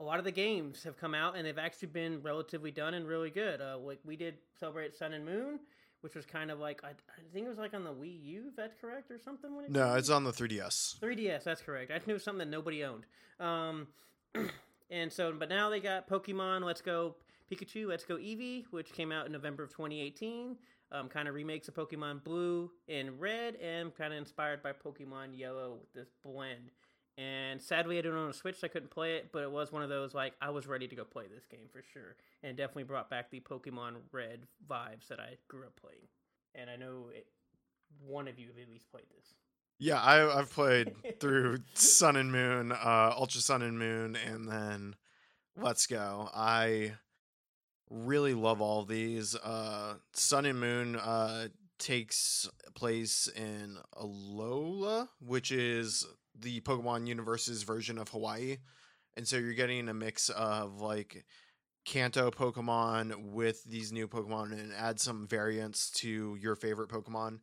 a lot of the games have come out and they've actually been relatively done and really good. Uh, like we did celebrate Sun and Moon, which was kind of like I, I think it was like on the Wii U. If that's correct or something. When it No, it's on the 3DS. 3DS, that's correct. I knew something that nobody owned. Um, <clears throat> and so, but now they got Pokemon Let's Go Pikachu, Let's Go Eevee, which came out in November of 2018. Um, kind of remakes of Pokemon Blue and Red, and kind of inspired by Pokemon Yellow with this blend. And sadly, I don't own a Switch, so I couldn't play it. But it was one of those like I was ready to go play this game for sure, and it definitely brought back the Pokemon Red vibes that I grew up playing. And I know it, one of you have at least played this. Yeah, I, I've played <laughs> through Sun and Moon, uh, Ultra Sun and Moon, and then Let's Go. I really love all these. Uh, Sun and Moon uh, takes place in Alola, which is the Pokemon Universe's version of Hawaii. And so you're getting a mix of like Kanto Pokemon with these new Pokemon and add some variants to your favorite Pokemon.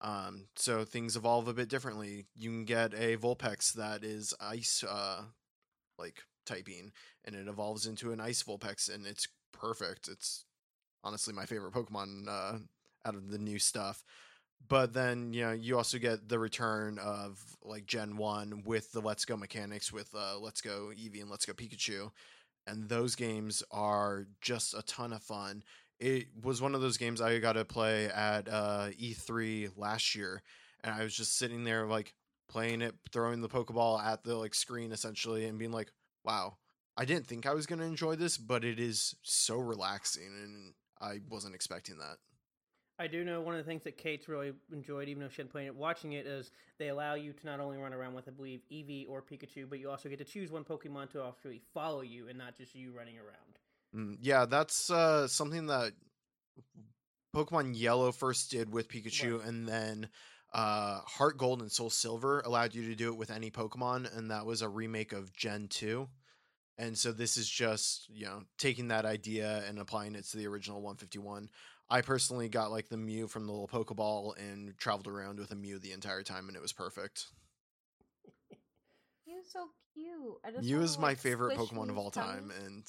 Um, so things evolve a bit differently. You can get a Vulpix that is ice, uh, like typing, and it evolves into an ice Vulpix, and it's perfect. It's honestly my favorite Pokemon uh, out of the new stuff. But then you know you also get the return of like Gen One with the Let's Go mechanics with uh, Let's Go Eevee and Let's Go Pikachu, and those games are just a ton of fun it was one of those games I got to play at uh, E3 last year, and I was just sitting there like playing it, throwing the Pokeball at the like screen essentially, and being like, "Wow, I didn't think I was going to enjoy this, but it is so relaxing, and I wasn't expecting that." I do know one of the things that Kate's really enjoyed, even though she hadn't played it, watching it is they allow you to not only run around with, I believe, Eevee or Pikachu, but you also get to choose one Pokemon to actually follow you and not just you running around. Mm, yeah, that's uh, something that Pokemon Yellow first did with Pikachu, Right. and then uh, Heart Gold and Soul Silver allowed you to do it with any Pokemon, and that was a remake of Gen 2. And so this is just, you know, taking that idea and applying it to the original 151. I personally got like the Mew from the little Pokeball and traveled around with a Mew the entire time, and it was perfect. Mew's so cute. I just Mew is my like, favorite Pokemon of all time, tummy. and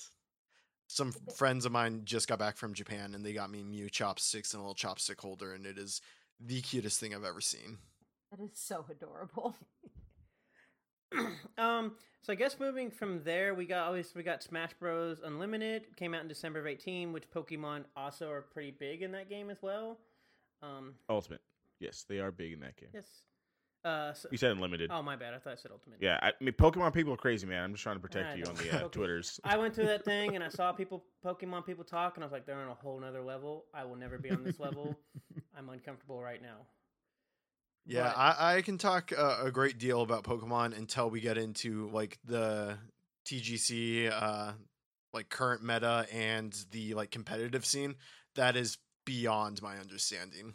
some friends of mine just got back from Japan and they got me Mew chopsticks and a little chopstick holder, and it is the cutest thing I've ever seen. That is so adorable. <laughs> <clears throat> um, so I guess moving from there, we got obviously we got Smash Bros. Unlimited came out in December of eighteen, which Pokemon also are pretty big in that game as well. Um, Ultimate. Yes, they are big in that game. yes. Uh, so, You said unlimited. oh my bad, I thought I said Ultimate. Yeah, I, I mean Pokemon people are crazy, man. I'm just trying to protect I you on the uh, <laughs> Twitters. I went through that <laughs> thing and I saw people, Pokemon people talk, and I was like, they're on a whole nother level. I will never be on this level. <laughs> I'm uncomfortable right now. Yeah, But- I, I can talk uh, a great deal about Pokemon until we get into like the TGC, uh, like current meta and the like competitive scene. That is beyond my understanding.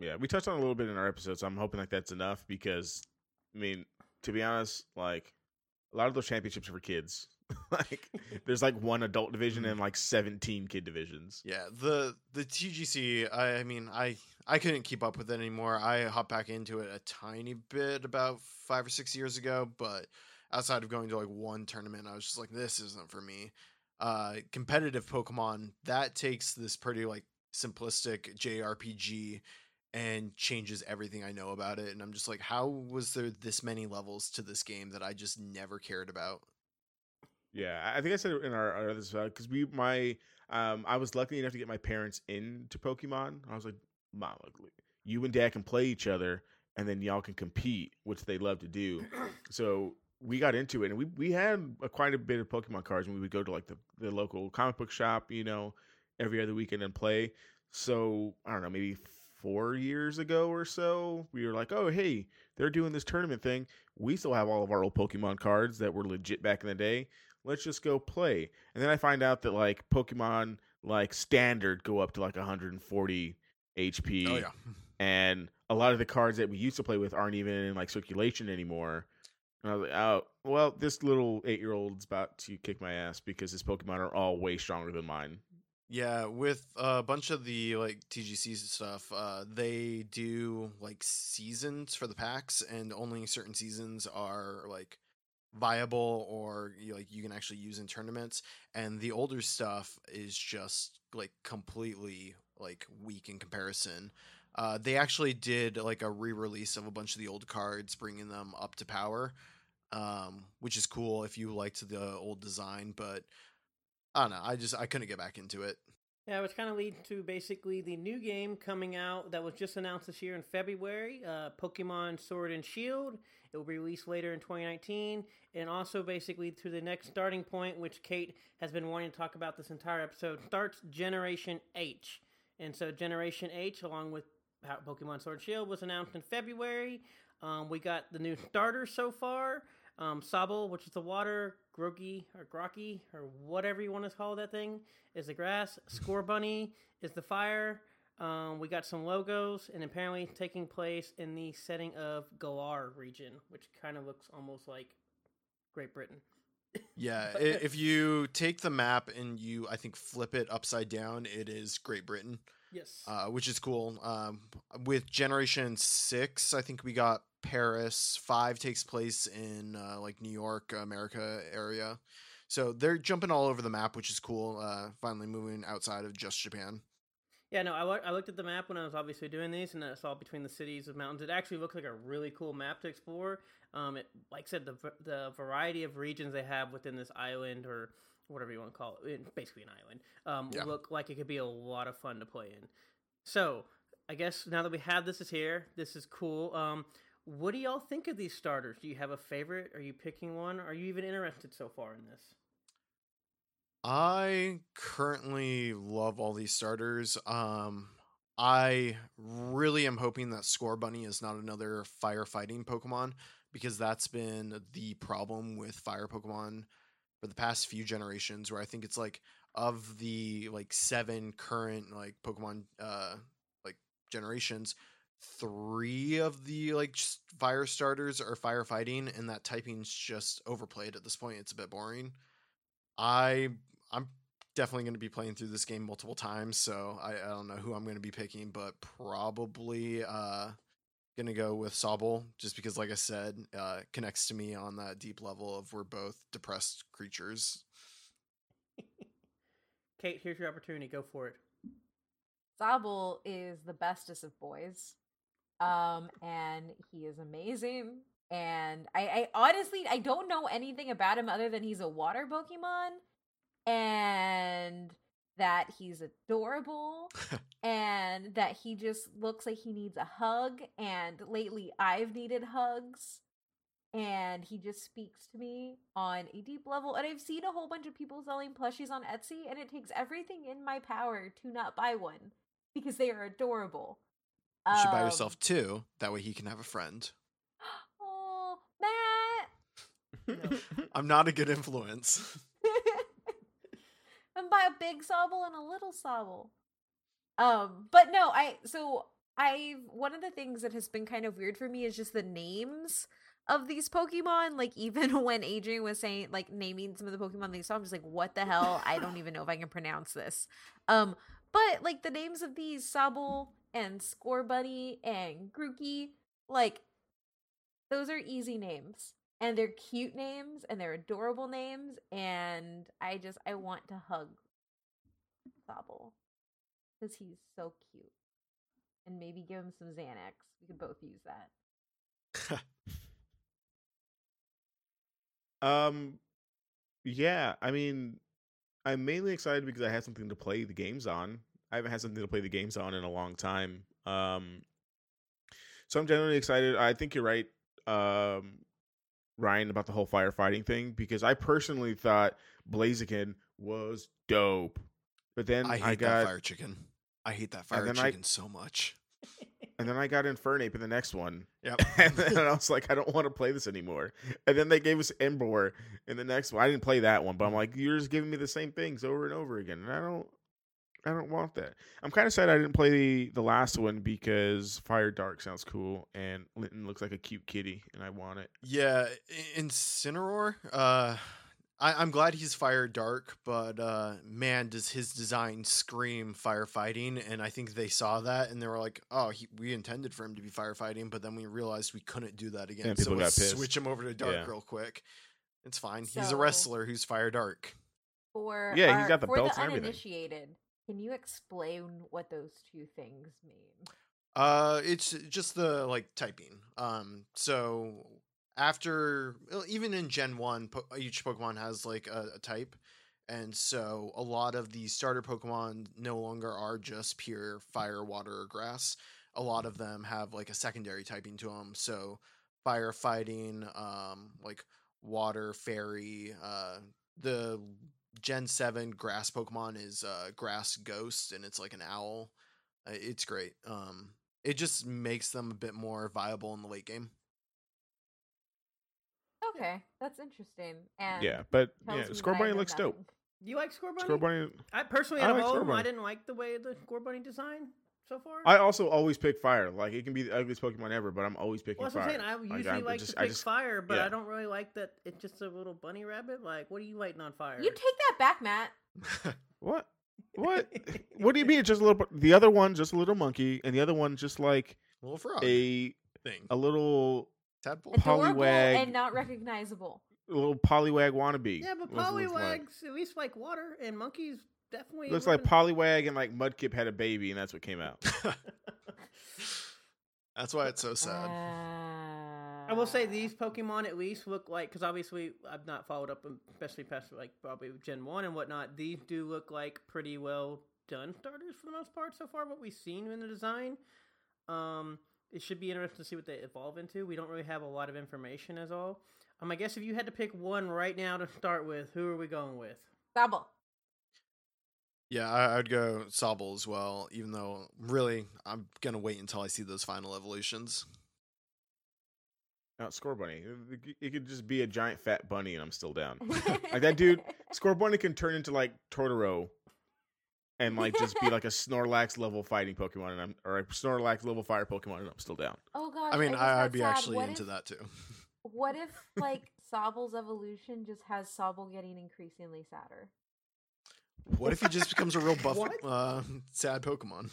Yeah, we touched on a little bit in our episode, so I'm hoping like that's enough because, I mean, to be honest, like a lot of those championships are for kids. <laughs> like, there's like one adult division and like 17 kid divisions. Yeah, the the TGC. I, I mean, I I couldn't keep up with it anymore. I hopped back into it a tiny bit about five or six years ago, but outside of going to like one tournament, I was just like, this isn't for me. Uh, competitive Pokemon that takes this pretty like simplistic JRPG and changes everything I know about it, and I'm just like, how was there this many levels to this game that I just never cared about? Yeah, I think I said it in our, our other because we my um I was lucky enough to get my parents into Pokemon. I was like, Mom, you and Dad can play each other, and then y'all can compete, which they love to do. <clears throat> so we got into it, and we we had a, quite a bit of Pokemon cards, and we would go to like the the local comic book shop, you know, every other weekend and play. So I don't know, maybe four years ago or so, we were like, oh hey, they're doing this tournament thing. We still have all of our old Pokemon cards that were legit back in the day let's just go play. And then I find out that like Pokemon like standard go up to like 140 HP. Oh yeah, <laughs> And a lot of the cards that we used to play with aren't even in like circulation anymore. And I was like, oh, well, this little eight year old's about to kick my ass because his Pokemon are all way stronger than mine. Yeah, with a bunch of the like TGC stuff, uh, they do like seasons for the packs, and only certain seasons are like viable or you, like you can actually use in tournaments. And the older stuff is just like completely like weak in comparison. Uh, they actually did like a re-release of a bunch of the old cards, bringing them up to power, um, which is cool if you liked the old design. But I don't know. I just I couldn't get back into it. Yeah, which kind of leads to basically the new game coming out that was just announced this year in February uh, Pokemon Sword and Shield. It will be released later in 2019. And also, basically, to the next starting point, which Kate has been wanting to talk about this entire episode, starts Generation 8. And so, Generation 8, along with Pokemon Sword and Shield, was announced in February. Um, we got the new starters so far. Um, Sobble, which is the water, Grookey or Grocky or whatever you want to call that thing, is the grass. <laughs> Scorbunny is the fire. Um, we got some logos, and apparently taking place in the setting of Galar region, which kind of looks almost like Great Britain. <laughs> Yeah, if you take the map and you, I think, flip it upside down, it is Great Britain. Yes. Uh, which is cool. Um, with Generation Six, I think we got Paris. Five takes place in uh, like New York, America area. So they're jumping all over the map, which is cool. Uh, finally moving outside of just Japan. Yeah, no, I, I looked at the map when I was obviously doing these, and I saw between the cities of mountains. It actually looks like a really cool map to explore. Um, it, like I said, the the variety of regions they have within this island or whatever you want to call it, basically an island, um, yeah. look like it could be a lot of fun to play in. So, I guess now that we have this is here, this is cool. Um, what do y'all think of these starters? Do you have a favorite? Are you picking one? Are you even interested so far in this? I currently love all these starters. Um, I really am hoping that Scorbunny is not another firefighting Pokemon because that's been the problem with fire Pokemon for the past few generations where I think it's like of the like seven current like Pokemon uh like generations, three of the like fire starters are firefighting and that typing's just overplayed at this point. It's a bit boring. I I'm definitely going to be playing through this game multiple times, so I, I don't know who I'm going to be picking, but probably uh gonna go with Sobble just because, like I said, uh, connects to me on that deep level of we're both depressed creatures. Kate, here's your opportunity. Go for it. Sobble is the bestest of boys, um, and he is amazing. And I, I honestly, I don't know anything about him other than he's a water Pokemon, and that he's adorable <laughs> and that he just looks like he needs a hug and lately I've needed hugs and he just speaks to me on a deep level and I've seen a whole bunch of people selling plushies on Etsy and it takes everything in my power to not buy one because they are adorable. You should um, buy yourself two that way he can have a friend. <gasps> Oh, Matt. <laughs> I'm not a good influence <laughs> and buy a big Sobble and a little Sobble. Um, but no, I so I one of the things that has been kind of weird for me is just the names of these Pokemon. Like even <laughs> when Adrian was saying like naming some of the Pokemon they saw, I'm just like, what the hell? I don't even know if I can pronounce this. Um, but like the names of these Sobble and Scorbunny and Grookey, like those are easy names and they're cute names and they're adorable names and i just i want to hug Sobble because he's so cute and maybe give him some xanax we could both use that. <laughs> Um yeah i mean i'm mainly excited because i had something to play the games on i haven't had something to play the games on in a long time um so i'm generally excited i think you're right um Ryan about the whole firefighting thing because I personally thought Blaziken was dope. But then I hate I got that fire chicken. I hate that fire chicken I, so much. And then I got Infernape in the next one. Yep. <laughs> and then I was like, I don't want to play this anymore. And then they gave us Emboar in the next one. I didn't play that one, but I'm like, you're just giving me the same things over and over again. And I don't I don't want that. I'm kind of sad I didn't play the, the last one because Fire Dark sounds cool and Litten looks like a cute kitty and I want it. Yeah, Incineroar, uh I, I'm glad he's fire dark, but uh, man, does his design scream firefighting? And I think they saw that and they were like, "Oh, he, we intended for him to be firefighting, but then we realized we couldn't do that again. And so people got let's switch him over to dark Yeah. real quick. It's fine. he's a wrestler who's fire dark. For Yeah, he's got the for belts the and everything. Can you explain what those two things mean? Uh, it's just the like typing. Um, so after even in Gen One, each Pokemon has like a, a type, and so a lot of the starter Pokemon no longer are just pure fire, water, or grass. A lot of them have like a secondary typing to them. So firefighting, um, like water, fairy. Uh, the Gen Seven grass Pokemon is uh, grass ghost, and it's like an owl. Uh, It's great. Um, it just makes them a bit more viable in the late game. Okay, that's interesting. And yeah, but yeah, me that Score I Bunny looks dope. nothing. Do you like Scorbunny? Score Bunny. I personally, I out of like all Score them, I didn't like the way the Scorbunny design so far. I also always pick fire. Like it can be the ugliest Pokemon ever, but I'm always picking well, that's what fire. I'm saying. I usually I'm like just- to pick just- fire, but yeah. I don't really like that it's just a little bunny rabbit. Like, what are you lighting on fire? You take that back, Matt. <laughs> What? What? what do you mean? Just a little. The other one just a little monkey, and the other one just like Little frog a thing. a little Tadpole. Adorable Poliwag. and not recognizable. a little poliwag wannabe. yeah, but was- was like- poliwags at least like water, and monkeys definitely Looks like living- poliwag and like Mudkip had a baby, and that's what came out. <laughs> That's why it's so sad. I will say these Pokemon at least look like because obviously I've not followed up, especially past like probably Gen One and whatnot. These do look like pretty well done starters for the most part so far. What we've seen in the design, um, it should be interesting to see what they evolve into. We don't really have a lot of information as all. Um, I guess if you had to pick one right now to start with, who are we going with? Sobble. Yeah, I, I'd go Sobble as well, even though really I'm gonna wait until I see those final evolutions. Not Scorbunny. It- It could just be a giant fat bunny, and I'm still down. <laughs> Like that dude, Scorbunny can turn into like Totoro, and like just be like a <laughs> Snorlax level fighting Pokemon, and I'm or a Snorlax level fire Pokemon, and I'm still down. Oh gosh. I mean, I, I'd be sad. actually What into if- that too. What if <laughs> like Sobble's evolution just has Sobble getting increasingly sadder? What if he just becomes a real <laughs> buff, uh, sad Pokemon?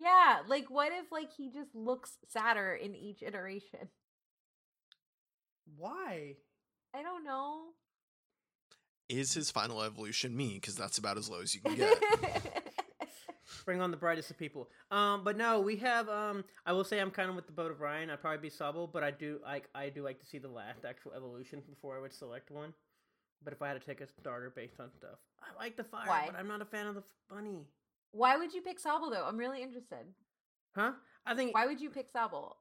Yeah, like what if like he just looks sadder in each iteration? Why? I don't know. Is his final evolution me? Because that's about as low as you can get. <laughs> Bring on the brightest of people. Um, but no, we have. Um, I will say I'm kind of with the boat of Ryan. I'd probably be Sobble, but I do like I do like to see the last actual evolution before I would select one. But if I had to take a starter based on stuff, I like the fire, Why? but I'm not a fan of the bunny. Why would you pick Sobble though? I'm really interested. Huh? I think Why would you pick Sobble?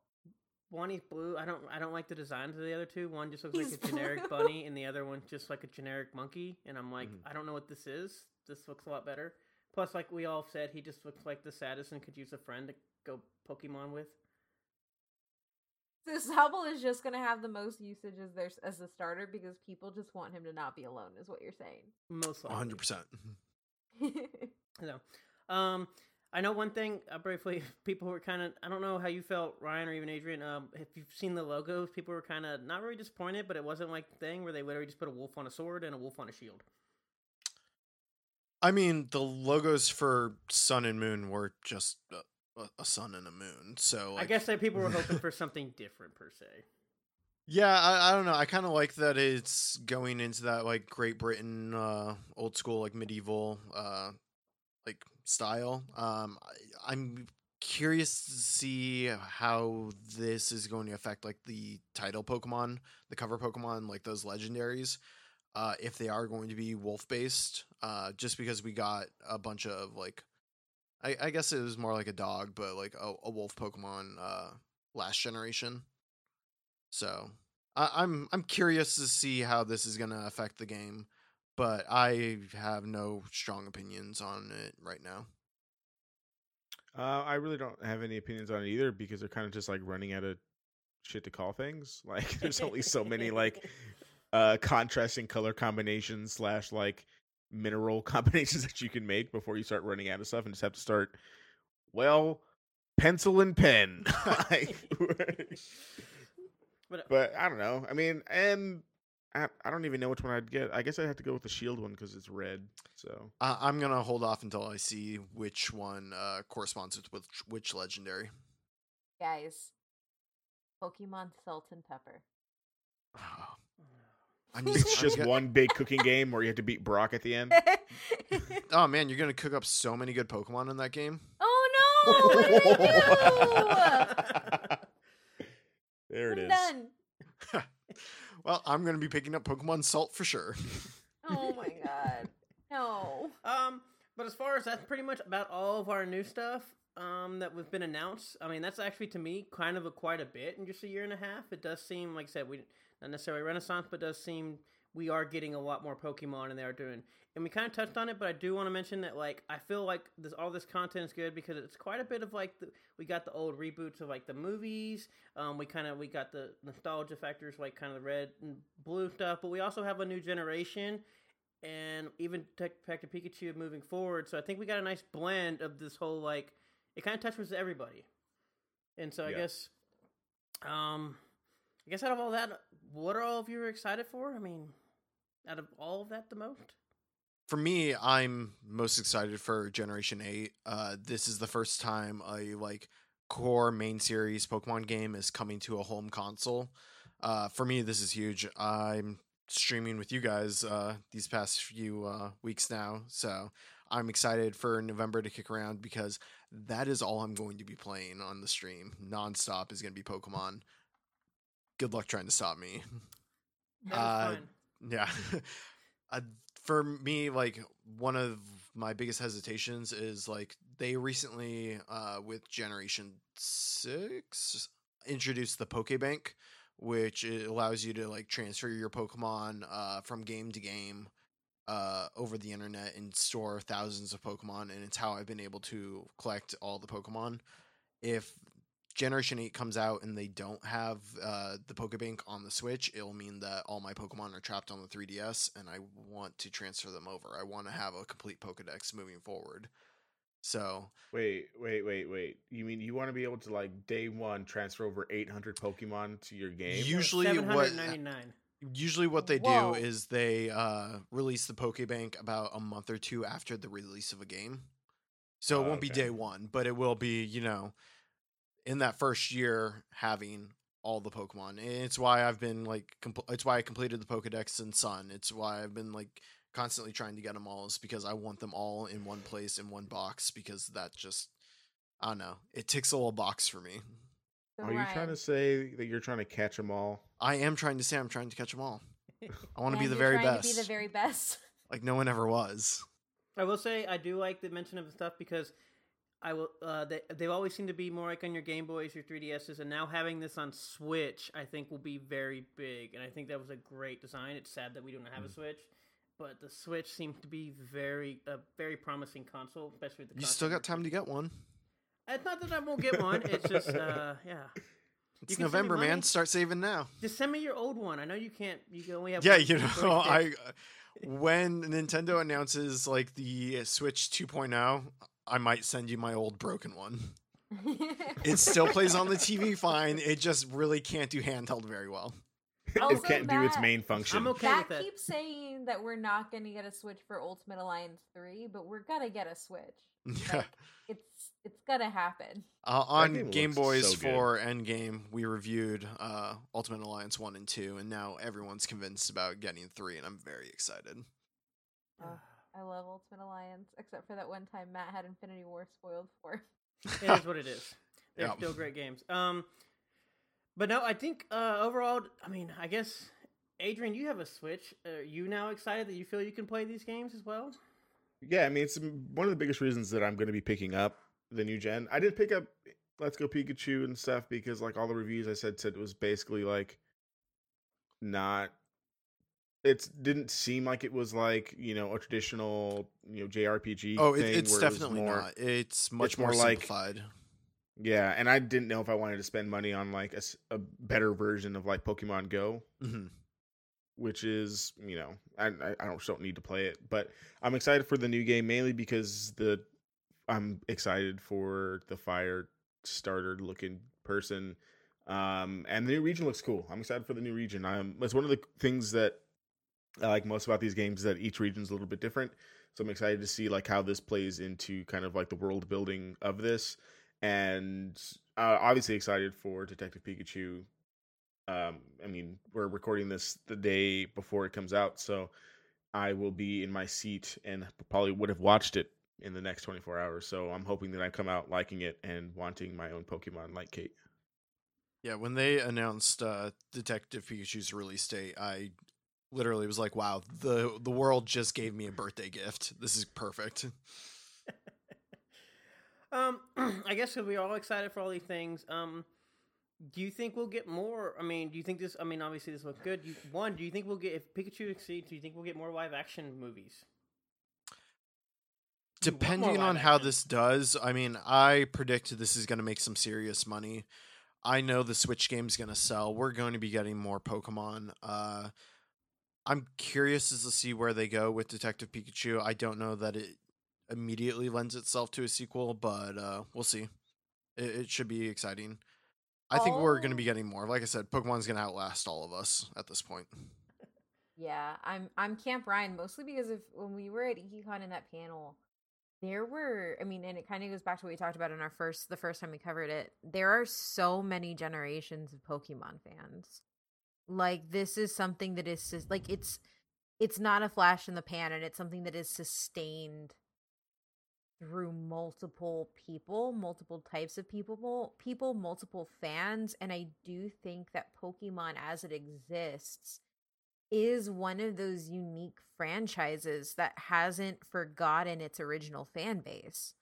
one is blue. I don't. I don't like the designs of the other two. One just looks He's like a generic blue. bunny, and the <laughs> other one just like a generic monkey. And I'm like, Mhm. I don't know what this is. This looks a lot better. Plus, like we all said, he just looks like the saddest and could use a friend to go Pokemon with. So Sobble is just gonna have the most usage as their as a starter because people just want him to not be alone, is what you're saying. Most likely. 100%. <laughs> No. Um, I know one thing. Uh, briefly, <laughs> people were kind of. I don't know how you felt, Ryan, or even Adrian. Um, if you've seen the logos, people were kind of not really disappointed, but it wasn't like the thing where they literally just put a wolf on a sword and a wolf on a shield. I mean, the logos for Sun and Moon were just a, a, a sun and a moon. So I guess that people were hoping for <laughs> something different per se. Yeah, I, I don't know. I kind of like that it's going into that like Great Britain, uh, old school like medieval, uh, like style. Um, I, I'm curious to see how this is going to affect like the title Pokemon, the cover Pokemon, like those legendaries. Uh, if they are going to be wolf based, uh, just because we got a bunch of like, I, I guess it was more like a dog, but like a, a wolf Pokemon, uh, last generation. So I, I'm I'm curious to see how this is going to affect the game, but I have no strong opinions on it right now. Uh, I really don't have any opinions on it either because they're kind of just like running out of shit to call things. <laughs> Like there's only so many like <laughs> uh contrasting color combinations slash like mineral <laughs> combinations that you can make before you start running out of stuff and just have to start well pencil and pen <laughs> <laughs> Like, But, but i don't know i mean and I, I don't even know which one I'd get. I guess I'd have to go with the shield one because it's red. So I I'm gonna hold off until I see which one uh, corresponds with which, which legendary. Guys, Pokemon Salt and Pepper. <sighs> I need. it's I just one big cooking game where you have to beat Brock at the end. <laughs> Oh man, you're gonna cook up so many good Pokemon in that game. oh no! What did I do? <laughs> there it I'm is. done. <laughs> well, I'm gonna be picking up Pokemon Salt for sure. Oh my god. No. Um, but as far as that's pretty much about all of our new stuff um, that have been announced. I mean, that's actually to me kind of a quite a bit in just a year and a half. It does seem, like I said, we not necessarily Renaissance, but does seem we are getting a lot more Pokemon, and they are doing. And we kind of touched on it, but I do want to mention that like I feel like this all this content is good because it's quite a bit of like the, we got the old reboots of like the movies. Um, we kind of we got the nostalgia factors like kind of the red and blue stuff, but we also have a new generation and even Detective Pikachu moving forward. So I think we got a nice blend of this whole like it kind of touches everybody. And so I Yeah. guess, um, I guess out of all that, what are all of you excited for? I mean, out of all of that, the most. For me, I'm most excited for Generation 8. Uh, this is the first time a like core main series Pokemon game is coming to a home console. Uh, for me, this is huge. I'm streaming with you guys uh, these past few uh, weeks now, so I'm excited for November to kick around because that is all I'm going to be playing on the stream nonstop. Is going to be Pokemon. Good luck trying to stop me. Uh. Yeah. <laughs> uh, for me, like one of my biggest hesitations is like they recently, uh, with Generation Six, introduced the Pokebank, which allows you to like transfer your Pokemon uh, from game to game uh, over the internet and store thousands of Pokemon, and it's how I've been able to collect all the Pokemon. If Generation 8 comes out and they don't have uh, the Pokebank on the Switch, it'll mean that all my Pokemon are trapped on the 3DS and I want to transfer them over. I want to have a complete Pokedex moving forward. So, Wait, wait, wait, wait. You mean you want to be able to like day one transfer over 800 Pokemon to your game? You- usually what- seven hundred ninety nine. usually what they Whoa. do is they uh, release the Pokebank about a month or two after the release of a game. So it Oh, won't be day one, but it will be, you know, in that first year having all the Pokemon. And it's why I've been like, compl- it's why I completed the Pokedex in Sun. It's why I've been like constantly trying to get them all, is because I want them all in one place in one box because that just, I don't know, it ticks a little box for me. Are you trying to say that you're trying to catch them all? I am trying to say I'm trying to catch them all. <laughs> I want to be the very best. Be the very best. like no one ever was. I will say I do like the mention of the stuff because I will. Uh, they they always seem to be more like on your Game Boys, your 3DSs, and now having this on Switch, I think will be very big. And I think that was a great design. It's sad that we don't have a Switch, but the Switch seems to be very a very promising console, especially with the. You still got time to get one. It's not that I won't get one. It's just uh, <laughs> yeah. It's can send me November, man. Start saving now. Just send me your old one. I know you can't. You can only have. Yeah, you know. I when Nintendo announces like the Switch 2.0, I might send you my old broken one. It still plays on the TV <laughs> fine. It just really can't do handheld very well. Also, it can't do its main function. I'm okay Matt with that. keeps saying that we're not going to get a Switch for Ultimate Alliance 3, but we're going to get a Switch. Yeah. <laughs> Like, it's it's going to happen. Uh, on game Game Boys so good. for Endgame, we reviewed uh, Ultimate Alliance 1 and 2, and now everyone's convinced about getting 3, and I'm very excited. Uh, I love Ultimate Alliance, except for that one time Matt had Infinity War spoiled for. <laughs> it is what it is. <laughs> They're Yeah. still great games. Um, but no, I think uh, overall, I mean, I guess Adrian, you have a Switch. Are you now excited that you feel you can play these games as well? Yeah, I mean, it's one of the biggest reasons that I'm going to be picking up the new gen. I did pick up Let's Go Pikachu and stuff because, like, all the reviews I said said it was basically like not. It didn't seem like it was like you know a traditional you know JRPG. Oh, it, it's where it definitely more- not. It's much more more, like- simplified. Yeah, and I didn't know if I wanted to spend money on like a better version of like Pokemon Go, hmm which is you know I I, I don't don't need to play it, but I'm excited for the new game mainly because the I'm excited for the fire starter looking person. Um, and the new region looks cool. I'm excited for the new region. I'm. It's one of the things that I like most about these games is that each region's a little bit different. So I'm excited to see like how this plays into kind of like the world building of this, and uh, obviously excited for Detective Pikachu. Um, I mean, we're recording this the day before it comes out, so I will be in my seat and probably would have watched it in the next 24 hours. So I'm hoping that I come out liking it and wanting my own Pokemon like Kate. Yeah, when they announced uh, Detective Pikachu's release date, I literally was like, "Wow, the the world just gave me a birthday gift. This is perfect." <laughs> um, <clears throat> I guess we're all excited for all these things. Um, do you think we'll get more? I mean, do you think this? I mean, obviously this looks good. You, one, do you think we'll get if Pikachu succeeds? Do you think we'll get more live action movies? You want more Depending on how this does, I mean, I predict this is going to make some serious money. I know the Switch game's going to sell. We're going to be getting more Pokemon. Uh, I'm curious as to see where they go with Detective Pikachu. I don't know that it immediately lends itself to a sequel, but uh, we'll see. It, it should be exciting. I think we're going to be Oh. getting more. Like I said, Pokemon's going to outlast all of us at this point. <laughs> Yeah, I'm I'm Camp Ryan mostly because of when we were at Ikkicon in that panel, there were I mean, and it kind of goes back to what we talked about in our first the first time we covered it. There are so many generations of Pokemon fans. Like this is something that is like it's it's not a flash in the pan and it's something that is sustained through multiple people, multiple types of people, people, multiple fans, and I do think that Pokemon as it exists is one of those unique franchises that hasn't forgotten its original fan base.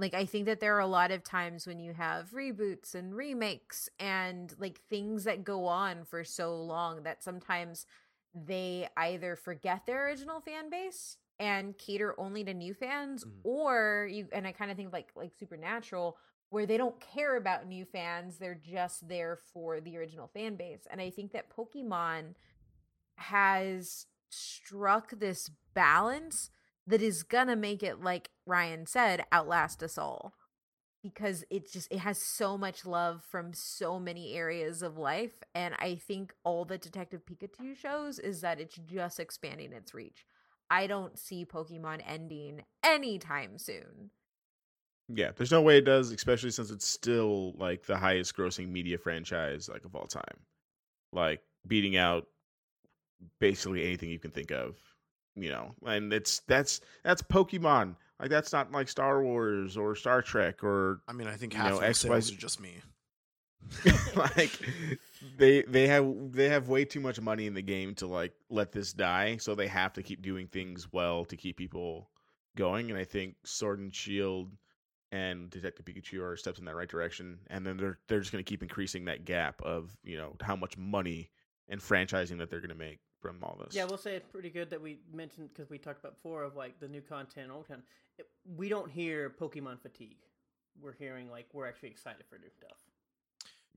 Like I think that there are a lot of times when you have reboots and remakes and like things that go on for so long that sometimes they either forget their original fan base and cater only to new fans Mhm. or you and I kind of think like like supernatural where they don't care about new fans they're just there for the original fan base and I think that Pokemon has struck this balance that is gonna make it like Ryan said outlast us all because it just it has so much love from so many areas of life and I think all that Detective Pikachu shows is that it's just expanding its reach. I don't see Pokemon ending anytime soon. Yeah, there's no way it does, especially since it's still like the highest grossing media franchise like of all time. Like beating out basically anything you can think of. You know, and it's that's that's Pokemon. Like that's not like Star Wars or Star Trek or I mean, I think You half know, of X, Y, are just me. <laughs> like they they have they have way too much money in the game to like let this die, so they have to keep doing things well to keep people going. And I think Sword and Shield and Detective Pikachu are steps in that right direction. And then they're they're just going to keep increasing that gap of you know how much money and franchising that they're going to make from all this. Yeah, we'll say it's pretty good that we mentioned because we talked about before of like the new content, old content. It, we don't hear Pokemon fatigue. We're hearing like we're actually excited for new stuff.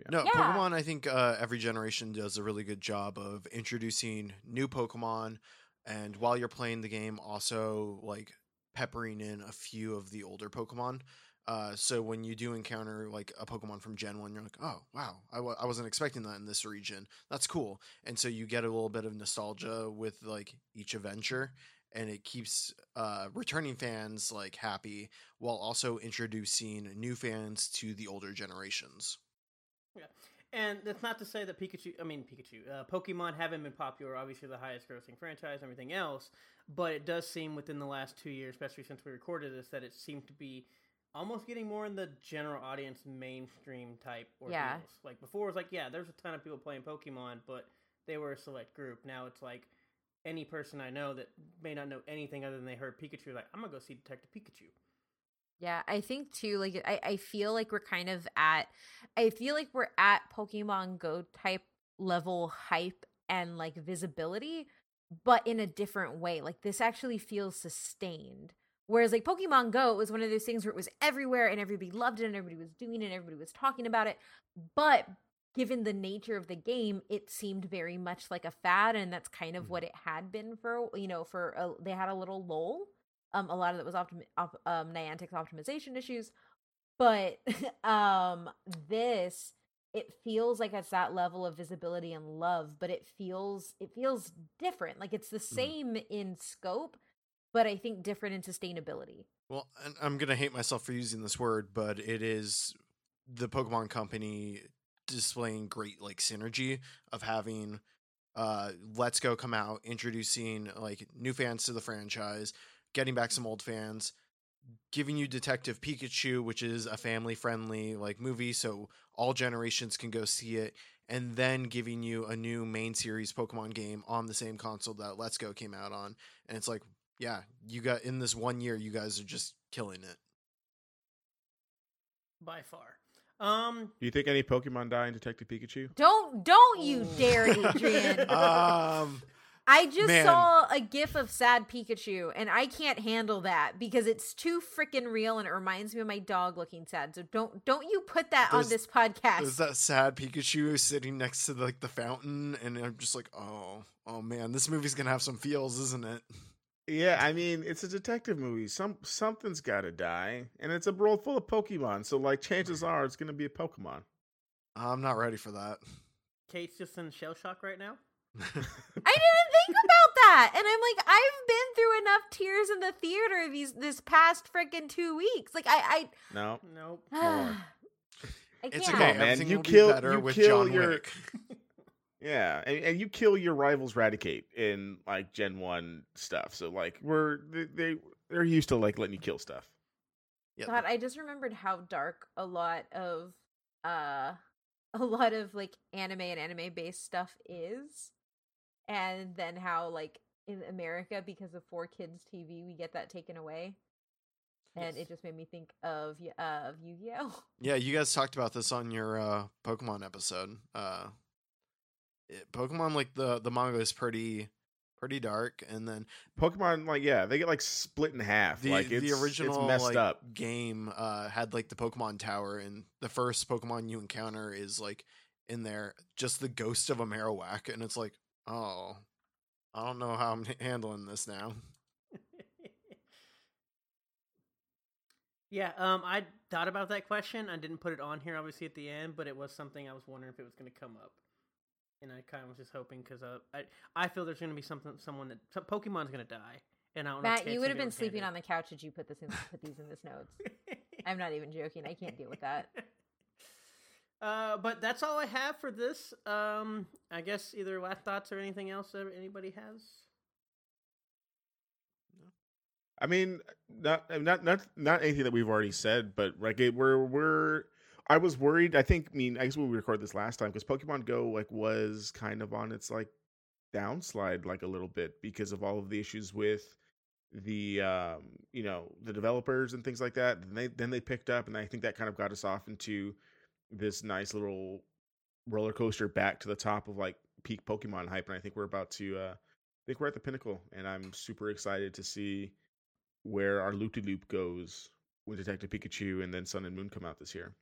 No, Yeah. Pokemon, I think uh, every generation does a really good job of introducing new Pokemon. And while you're playing the game, also like peppering in a few of the older Pokemon. Uh, so when you do encounter like a Pokemon from Gen 1, you're like, oh, wow, I w- I wasn't expecting that in this region. That's cool. And so you get a little bit of nostalgia with like each adventure. And it keeps uh, returning fans like happy while also introducing new fans to the older generations. Yeah, and that's not to say that Pikachu, I mean Pikachu, uh, Pokemon haven't been popular. Obviously, the highest grossing franchise, and everything else. But it does seem within the last two years, especially since we recorded this, that it seemed to be almost getting more in the general audience, mainstream type ordeals. Yeah. Like before, it was like, yeah, there's a ton of people playing Pokemon, but they were a select group. Now it's like any person I know that may not know anything other than they heard Pikachu, like I'm gonna go see Detective Pikachu. Yeah, I think too, like I, I feel like we're kind of at I feel like we're at Pokemon Go type level hype and like visibility, but in a different way. Like this actually feels sustained. Whereas like Pokemon Go it was one of those things where it was everywhere and everybody loved it and everybody was doing it and everybody was talking about it. But given the nature of the game, it seemed very much like a fad, and that's kind of Mhm. what it had been for you know for a, they had a little lull. Um, a lot of that was optimi- op- um Niantic's optimization issues, but <laughs> um this it feels like it's that level of visibility and love, but it feels it feels different. Like it's the same in scope, but I think different in sustainability. Well, I'm gonna hate myself for using this word, but it is the Pokemon Company displaying great like synergy of having uh Let's Go come out, introducing like new fans to the franchise, getting back some old fans, giving you Detective Pikachu, which is a family friendly like movie, so all generations can go see it, and then giving you a new main series Pokemon game on the same console that Let's Go came out on. And it's like, yeah, you got in this one year, you guys are just killing it. by far. Um, Do you think any Pokemon die in Detective Pikachu? Don't don't you dare, <laughs> Adrian. um I just man. saw a gif of sad Pikachu and I can't handle that because it's too freaking real and it reminds me of my dog looking sad. So don't don't you put that on this podcast. There's that sad Pikachu sitting next to like the fountain, and I'm just like, oh, oh man, this movie's gonna have some feels, isn't it? Yeah, I mean it's a detective movie. Some something's got to die, and it's a world full of Pokemon. So like, chances <laughs> are it's gonna be a Pokemon. I'm not ready for that. Kate's just in shell shock right now. <laughs> I didn't think about that. And I'm like, I've been through enough tears in the theater these this past freaking two weeks. Like I I No, Nope. I More. <sighs> I it's can't. okay, man. You will kill- be better you with kill John your- Wick. <laughs> yeah, and, and you kill your rivals Raticate in like Gen One stuff. So like, we're they, they they're used to like letting you kill stuff. Yeah, God, I just remembered how dark a lot of uh <laughs> a lot of like anime and anime based stuff is. And then how like in America because of 4 Kids TV we get that taken away. And Yes. it just made me think of uh, of Yu-Gi-Oh. yeah, you guys talked about this on your uh, Pokemon episode. Uh, it, Pokemon, like the the manga is pretty pretty dark, and then Pokemon, like, yeah, they get like split in half. the like it's, the original it's messed like, up. game uh, had like the Pokemon Tower, and the first Pokemon you encounter is like in there, just the ghost of a Marowak, and it's like, oh, I don't know how I'm <laughs> handling this now. <laughs> yeah, um, I thought about that question. I didn't put it on here, obviously, at the end, but it was something I was wondering if it was going to come up, and I kind of was just hoping because uh, I I feel there's going to be something someone that some, Pokemon's going to die, and I don't Matt, Kate's you would have been to sleeping on the couch did you put this in put these in this notes. <laughs> I'm not even joking. I can't deal with that. <laughs> Uh, but that's all I have for this. Um, I guess either last thoughts or anything else that anybody has. I mean, not not not not anything that we've already said, but like it, we're we're. I was worried. I think. I mean, I guess we recorded this last time, because Pokemon Go like was kind of on its like downslide like a little bit because of all of the issues with the um you know the developers and things like that. Then they then they picked up, and I think that kind of got us off into this nice little roller coaster back to the top of like peak Pokemon hype. And I think we're about to. uh I think we're at the pinnacle, and I'm super excited to see where our loop de loop goes when Detective Pikachu and then Sun and Moon come out this year.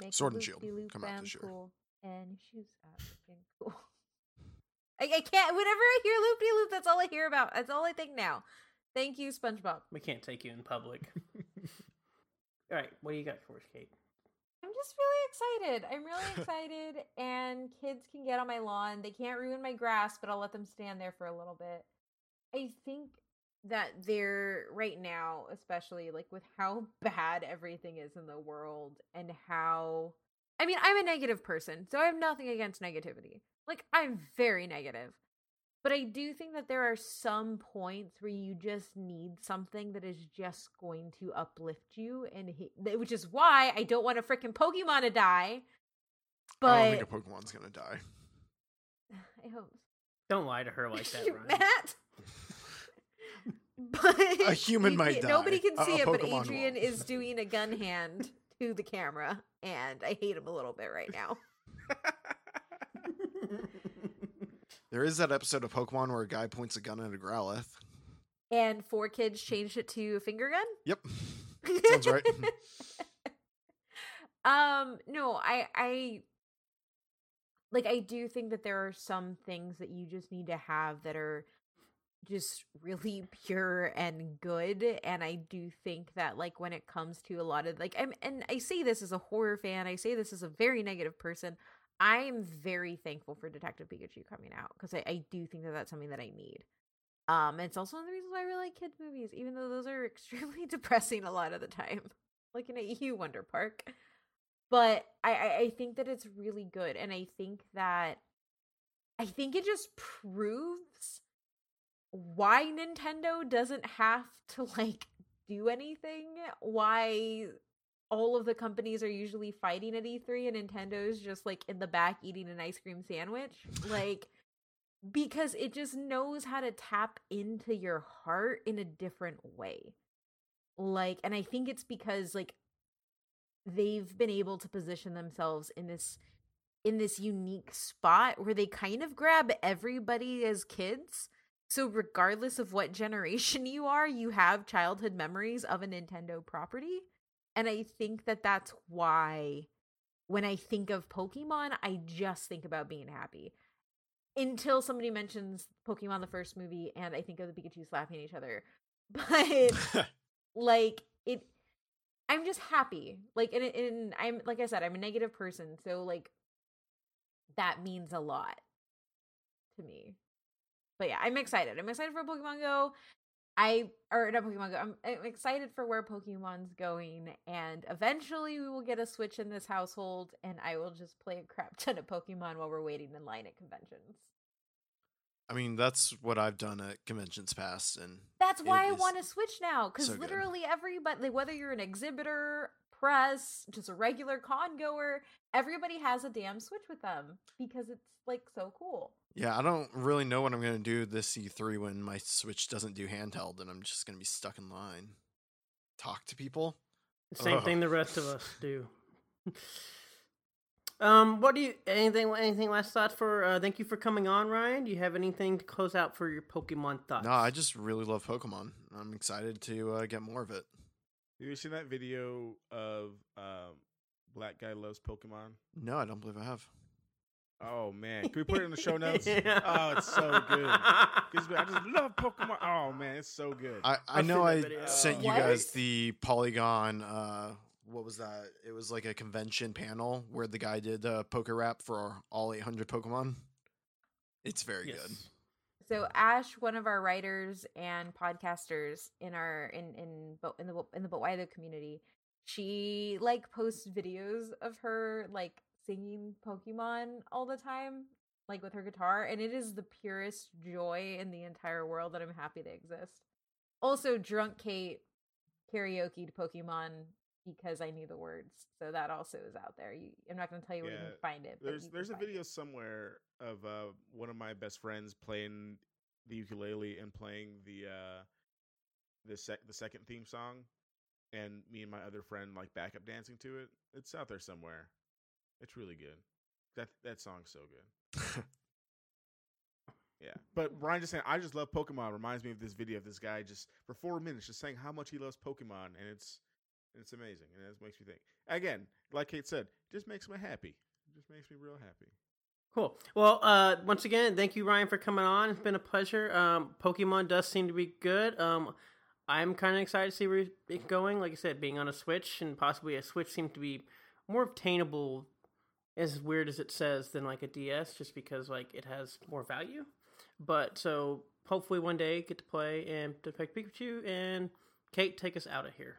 Make Sword and Shield loop-de-loop come out bam this year. Cool, and she's shoes are freaking cool. <laughs> I, I can't. Whenever I hear loop de loop, that's all I hear about. That's all I think now. Thank you, SpongeBob. We can't take you in public. <laughs> all right, what do you got for us, Kate? I'm just really excited. I'm really excited, and kids can get on my lawn. They can't ruin my grass, but I'll let them stand there for a little bit. I think that they're right now, especially like with how <laughs> bad everything is in the world and how. I mean, I'm a negative person, so I have nothing against negativity. Like, I'm very negative. But I do think that there are some points where you just need something that is just going to uplift you, and hit, th- which is why I don't want a freaking Pokemon to die. But I don't think a Pokemon's gonna die. <sighs> I hope Don't lie to her like that, <laughs> Ryan. Matt. But A human might can't- Nobody can see a it, but Adrian won't. is doing a gun hand to the camera, and I hate him a little bit right now. <laughs> There is that episode of Pokemon where a guy points a gun at a Growlithe. And four kids changed it to a finger gun. Yep, <laughs> sounds right. <laughs> um, no, I, I, like, I do think that there are some things that you just need to have that are just really <laughs> pure and good and i do think that like when it comes to a lot of like i'm and i say this as a horror fan i say this as a very negative person i'm very thankful for detective pikachu coming out because I, I do think that that's something that i need. Um it's also one of the reasons why i really like kids movies even though those are <laughs> extremely depressing a lot of the time <laughs> like in a eu wonder park. But I, I i think that it's really good and i think that i think it just proves why Nintendo doesn't have to like do anything, why all of the companies are usually fighting at E3 and Nintendo's just like in the back eating an ice cream sandwich. Like because it just knows how to tap into your heart in a different way. Like and I think it's because like they've been able to position themselves in this in this unique spot where they kind of grab everybody as kids so, regardless of what generation <laughs> you are, you have childhood memories of a Nintendo property. And I think that that's why when I think of Pokemon, I just think about being happy. Until somebody mentions Pokemon the first movie and I think of the Pikachu slapping each other. <laughs> But <laughs> like it I'm just happy. Like and, and I'm like I said, I'm a negative person, so like that means a lot to me but yeah, I'm excited. I'm excited for Pokemon Go. I or not Pokemon Go. I'm, I'm, excited for where Pokemon's going, and eventually we will get a Switch in this household, and I will just play a crap ton of Pokemon while we're waiting in line at conventions. I mean, that's what I've done at conventions past, and that's why I want a Switch now. Because so literally everybody, whether you're an exhibitor, press, just a regular con goer, everybody has a damn Switch with them because it's like so cool. Yeah, I don't really know what I'm going to do this E3 when my Switch doesn't do handheld and I'm just going to be stuck in line. Talk to people. Same Ugh. thing the rest of us do. <laughs> um, what do you anything anything last thoughts for uh, thank you for coming on, Ryan? Do you have anything to close out for your Pokemon thoughts? No, I just really love Pokemon. I'm excited to uh, get more of it. Have you seen that video of um, Black Guy Loves Pokemon? No, I don't believe I have. Oh man, can we put it in the show <laughs> notes? Oh, it's so good. I just love Pokemon. Oh man, it's so good. I, I know I sent you guys the Polygon. Uh, what was that? It was like a convention panel where the guy did a PokeRap for all 800 Pokemon. It's very yes. good. So Ash, one of our writers and podcasters in our in in in the in the But Why Tho community, she like posts videos of her like singing Pokemon all the time, like with her guitar, and it is the purest joy in the entire world that I'm happy to exist. Also, Drunk Kate karaoke to Pokemon because I knew the words, so that also is out there. You, I'm not going to tell you yeah, where you can find it. There's there's a video it. somewhere of uh, one of my best friends playing the ukulele and playing the uh, the sec the second theme song, and me and my other friend like backup dancing to it. It's out there somewhere. It's really good. That that song's so good. <laughs> yeah, but Ryan just saying, I just love Pokemon. Reminds me of this video of this guy just for four minutes just saying how much he loves Pokemon, and it's it's amazing, and it makes me think. Again, like Kate said, just makes me happy. It just makes me real happy. Cool. Well, uh, once again, thank you, Ryan, for coming on. It's been a pleasure. Um, Pokemon does seem to be good. Um, I'm kind of excited to see where it's going. Like I said, being on a Switch and possibly a Switch seems to be more obtainable as weird as it says than like a DS just because like it has more value. But so hopefully one day get to play and Detect Pikachu and Kate take us out of here.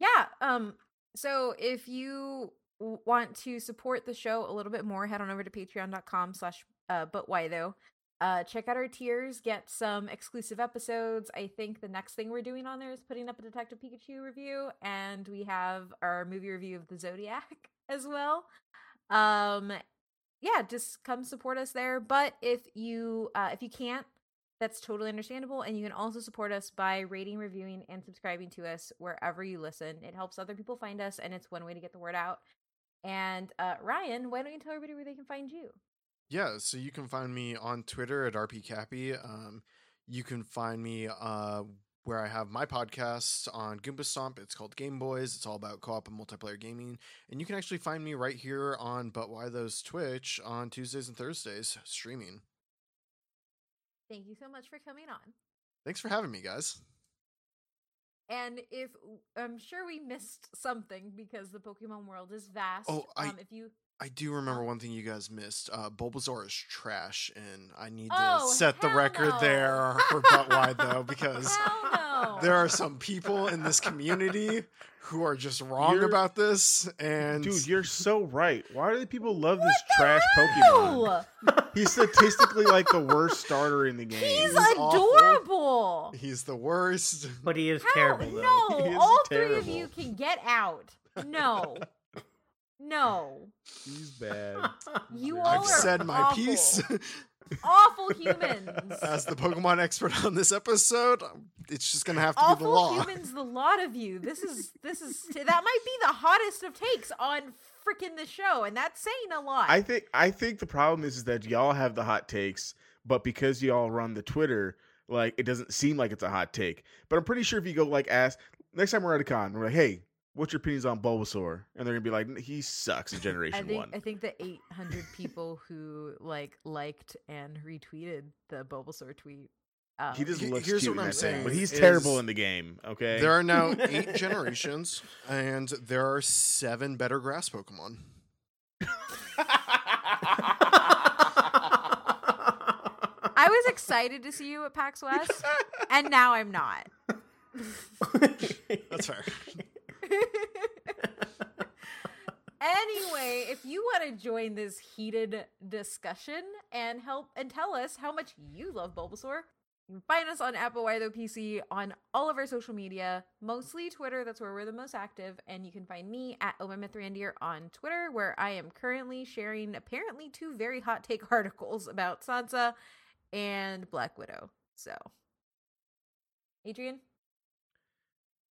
Yeah. Um so if you want to support the show a little bit more, head on over to patreon.com slash uh but why though. Uh check out our tiers, get some exclusive episodes. I think the next thing we're doing on there is putting up a Detective Pikachu review, and we have our movie review of the Zodiac <laughs> as well. Um, yeah, just come support us there. But if you uh, if you can't, that's totally understandable. And you can also support us by rating, reviewing, and subscribing to us wherever you listen. It helps other people find us, and it's one way to get the word out. And uh, Ryan, why don't you tell everybody where they can find you? Yeah, so you can find me on Twitter at rpcappy. Um, you can find me uh, where I have my podcast on Goomba Stomp. It's called Game Boys. It's all about co-op and multiplayer gaming. And you can actually find me right here on But Why Tho's Twitch on Tuesdays and Thursdays streaming. Thank you so much for coming on. Thanks for having me, guys. And if I'm sure we missed something because the Pokemon world is vast. Oh, I- um, if you I do remember one thing you guys missed. Uh, Bulbasaur is trash, and I need to Oh, set the record no. there <laughs> for But Why Tho, because no, there are some people in this community who are just wrong You're- about this. And Dude, you're so right. Why do people love this What the trash Pokemon? hell? He's statistically like the worst starter in the game. He's He's awful. adorable. he's the worst. But he is How? terrible though. No, He is all three of you can get out. No, <laughs> no, He's bad. <laughs> you I've all I've are said my awful. piece. <laughs> Awful humans. As the Pokemon expert on this episode, um, it's just gonna have to be the awful law. humans the lot of you this is this is that might be the hottest of takes on freaking the show and that's saying a lot I think I think the problem is, is that y'all have the hot takes, but because y'all run the Twitter, like it doesn't seem like it's a hot take. But I'm pretty sure if you go like ask next time we're at a con, we're like, hey, what's your opinions on Bulbasaur? And they're gonna be like, he sucks in <laughs> I Generation think One. I think the 800 people who like liked and retweeted the Bulbasaur tweet. Um, he just He- looks here's cute what in I'm that thing, saying but he's is- terrible in the game. Okay, There are now <laughs> eight generations, and there are seven better grass Pokemon. I was excited to see you at PAX West, and now I'm not. That's fair. <laughs> anyway, if you want to join this heated discussion and help and tell us how much you love Bulbasaur, you can find us on Apple Wire PC on all of our social media, mostly Twitter. That's where we're the most active. And you can find me at OMF3NDR on Twitter, where I am currently sharing apparently two very hot take articles about Sansa and Black Widow. So, Adrian,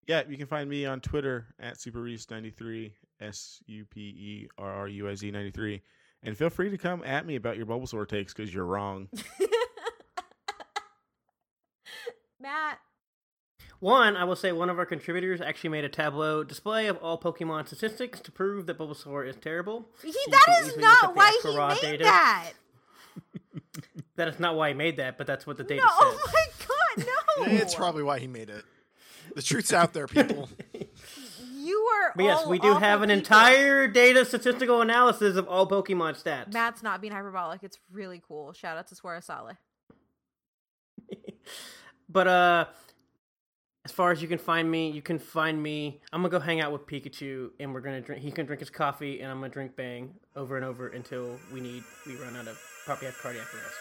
Yeah, you can find me on Twitter at SuperRuiz93, S U P E R R U I Z 93. And feel free to come at me about your Bulbasaur takes because you're wrong. <laughs> Matt. One, I will say one of our contributors actually made a tableau display of all Pokemon statistics to prove that Bulbasaur is terrible. He, you that can is easily look not why he made data. that. <laughs> That is not why he made that, but that's what the data no, <laughs> says. oh my god, no! It's probably why he made it. The truth's out there, people. <laughs> you are. But yes, all we do have an people. entire data statistical analysis of all Pokemon stats. Matt's not being hyperbolic. It's really cool. Shout out to Swara Saleh. <laughs> But uh as far as you can find me, you can find me. I'm gonna go hang out with Pikachu, and we're gonna drink. He can drink his coffee, and I'm gonna drink Bang over and over until we need we run out of probably have cardiac arrest.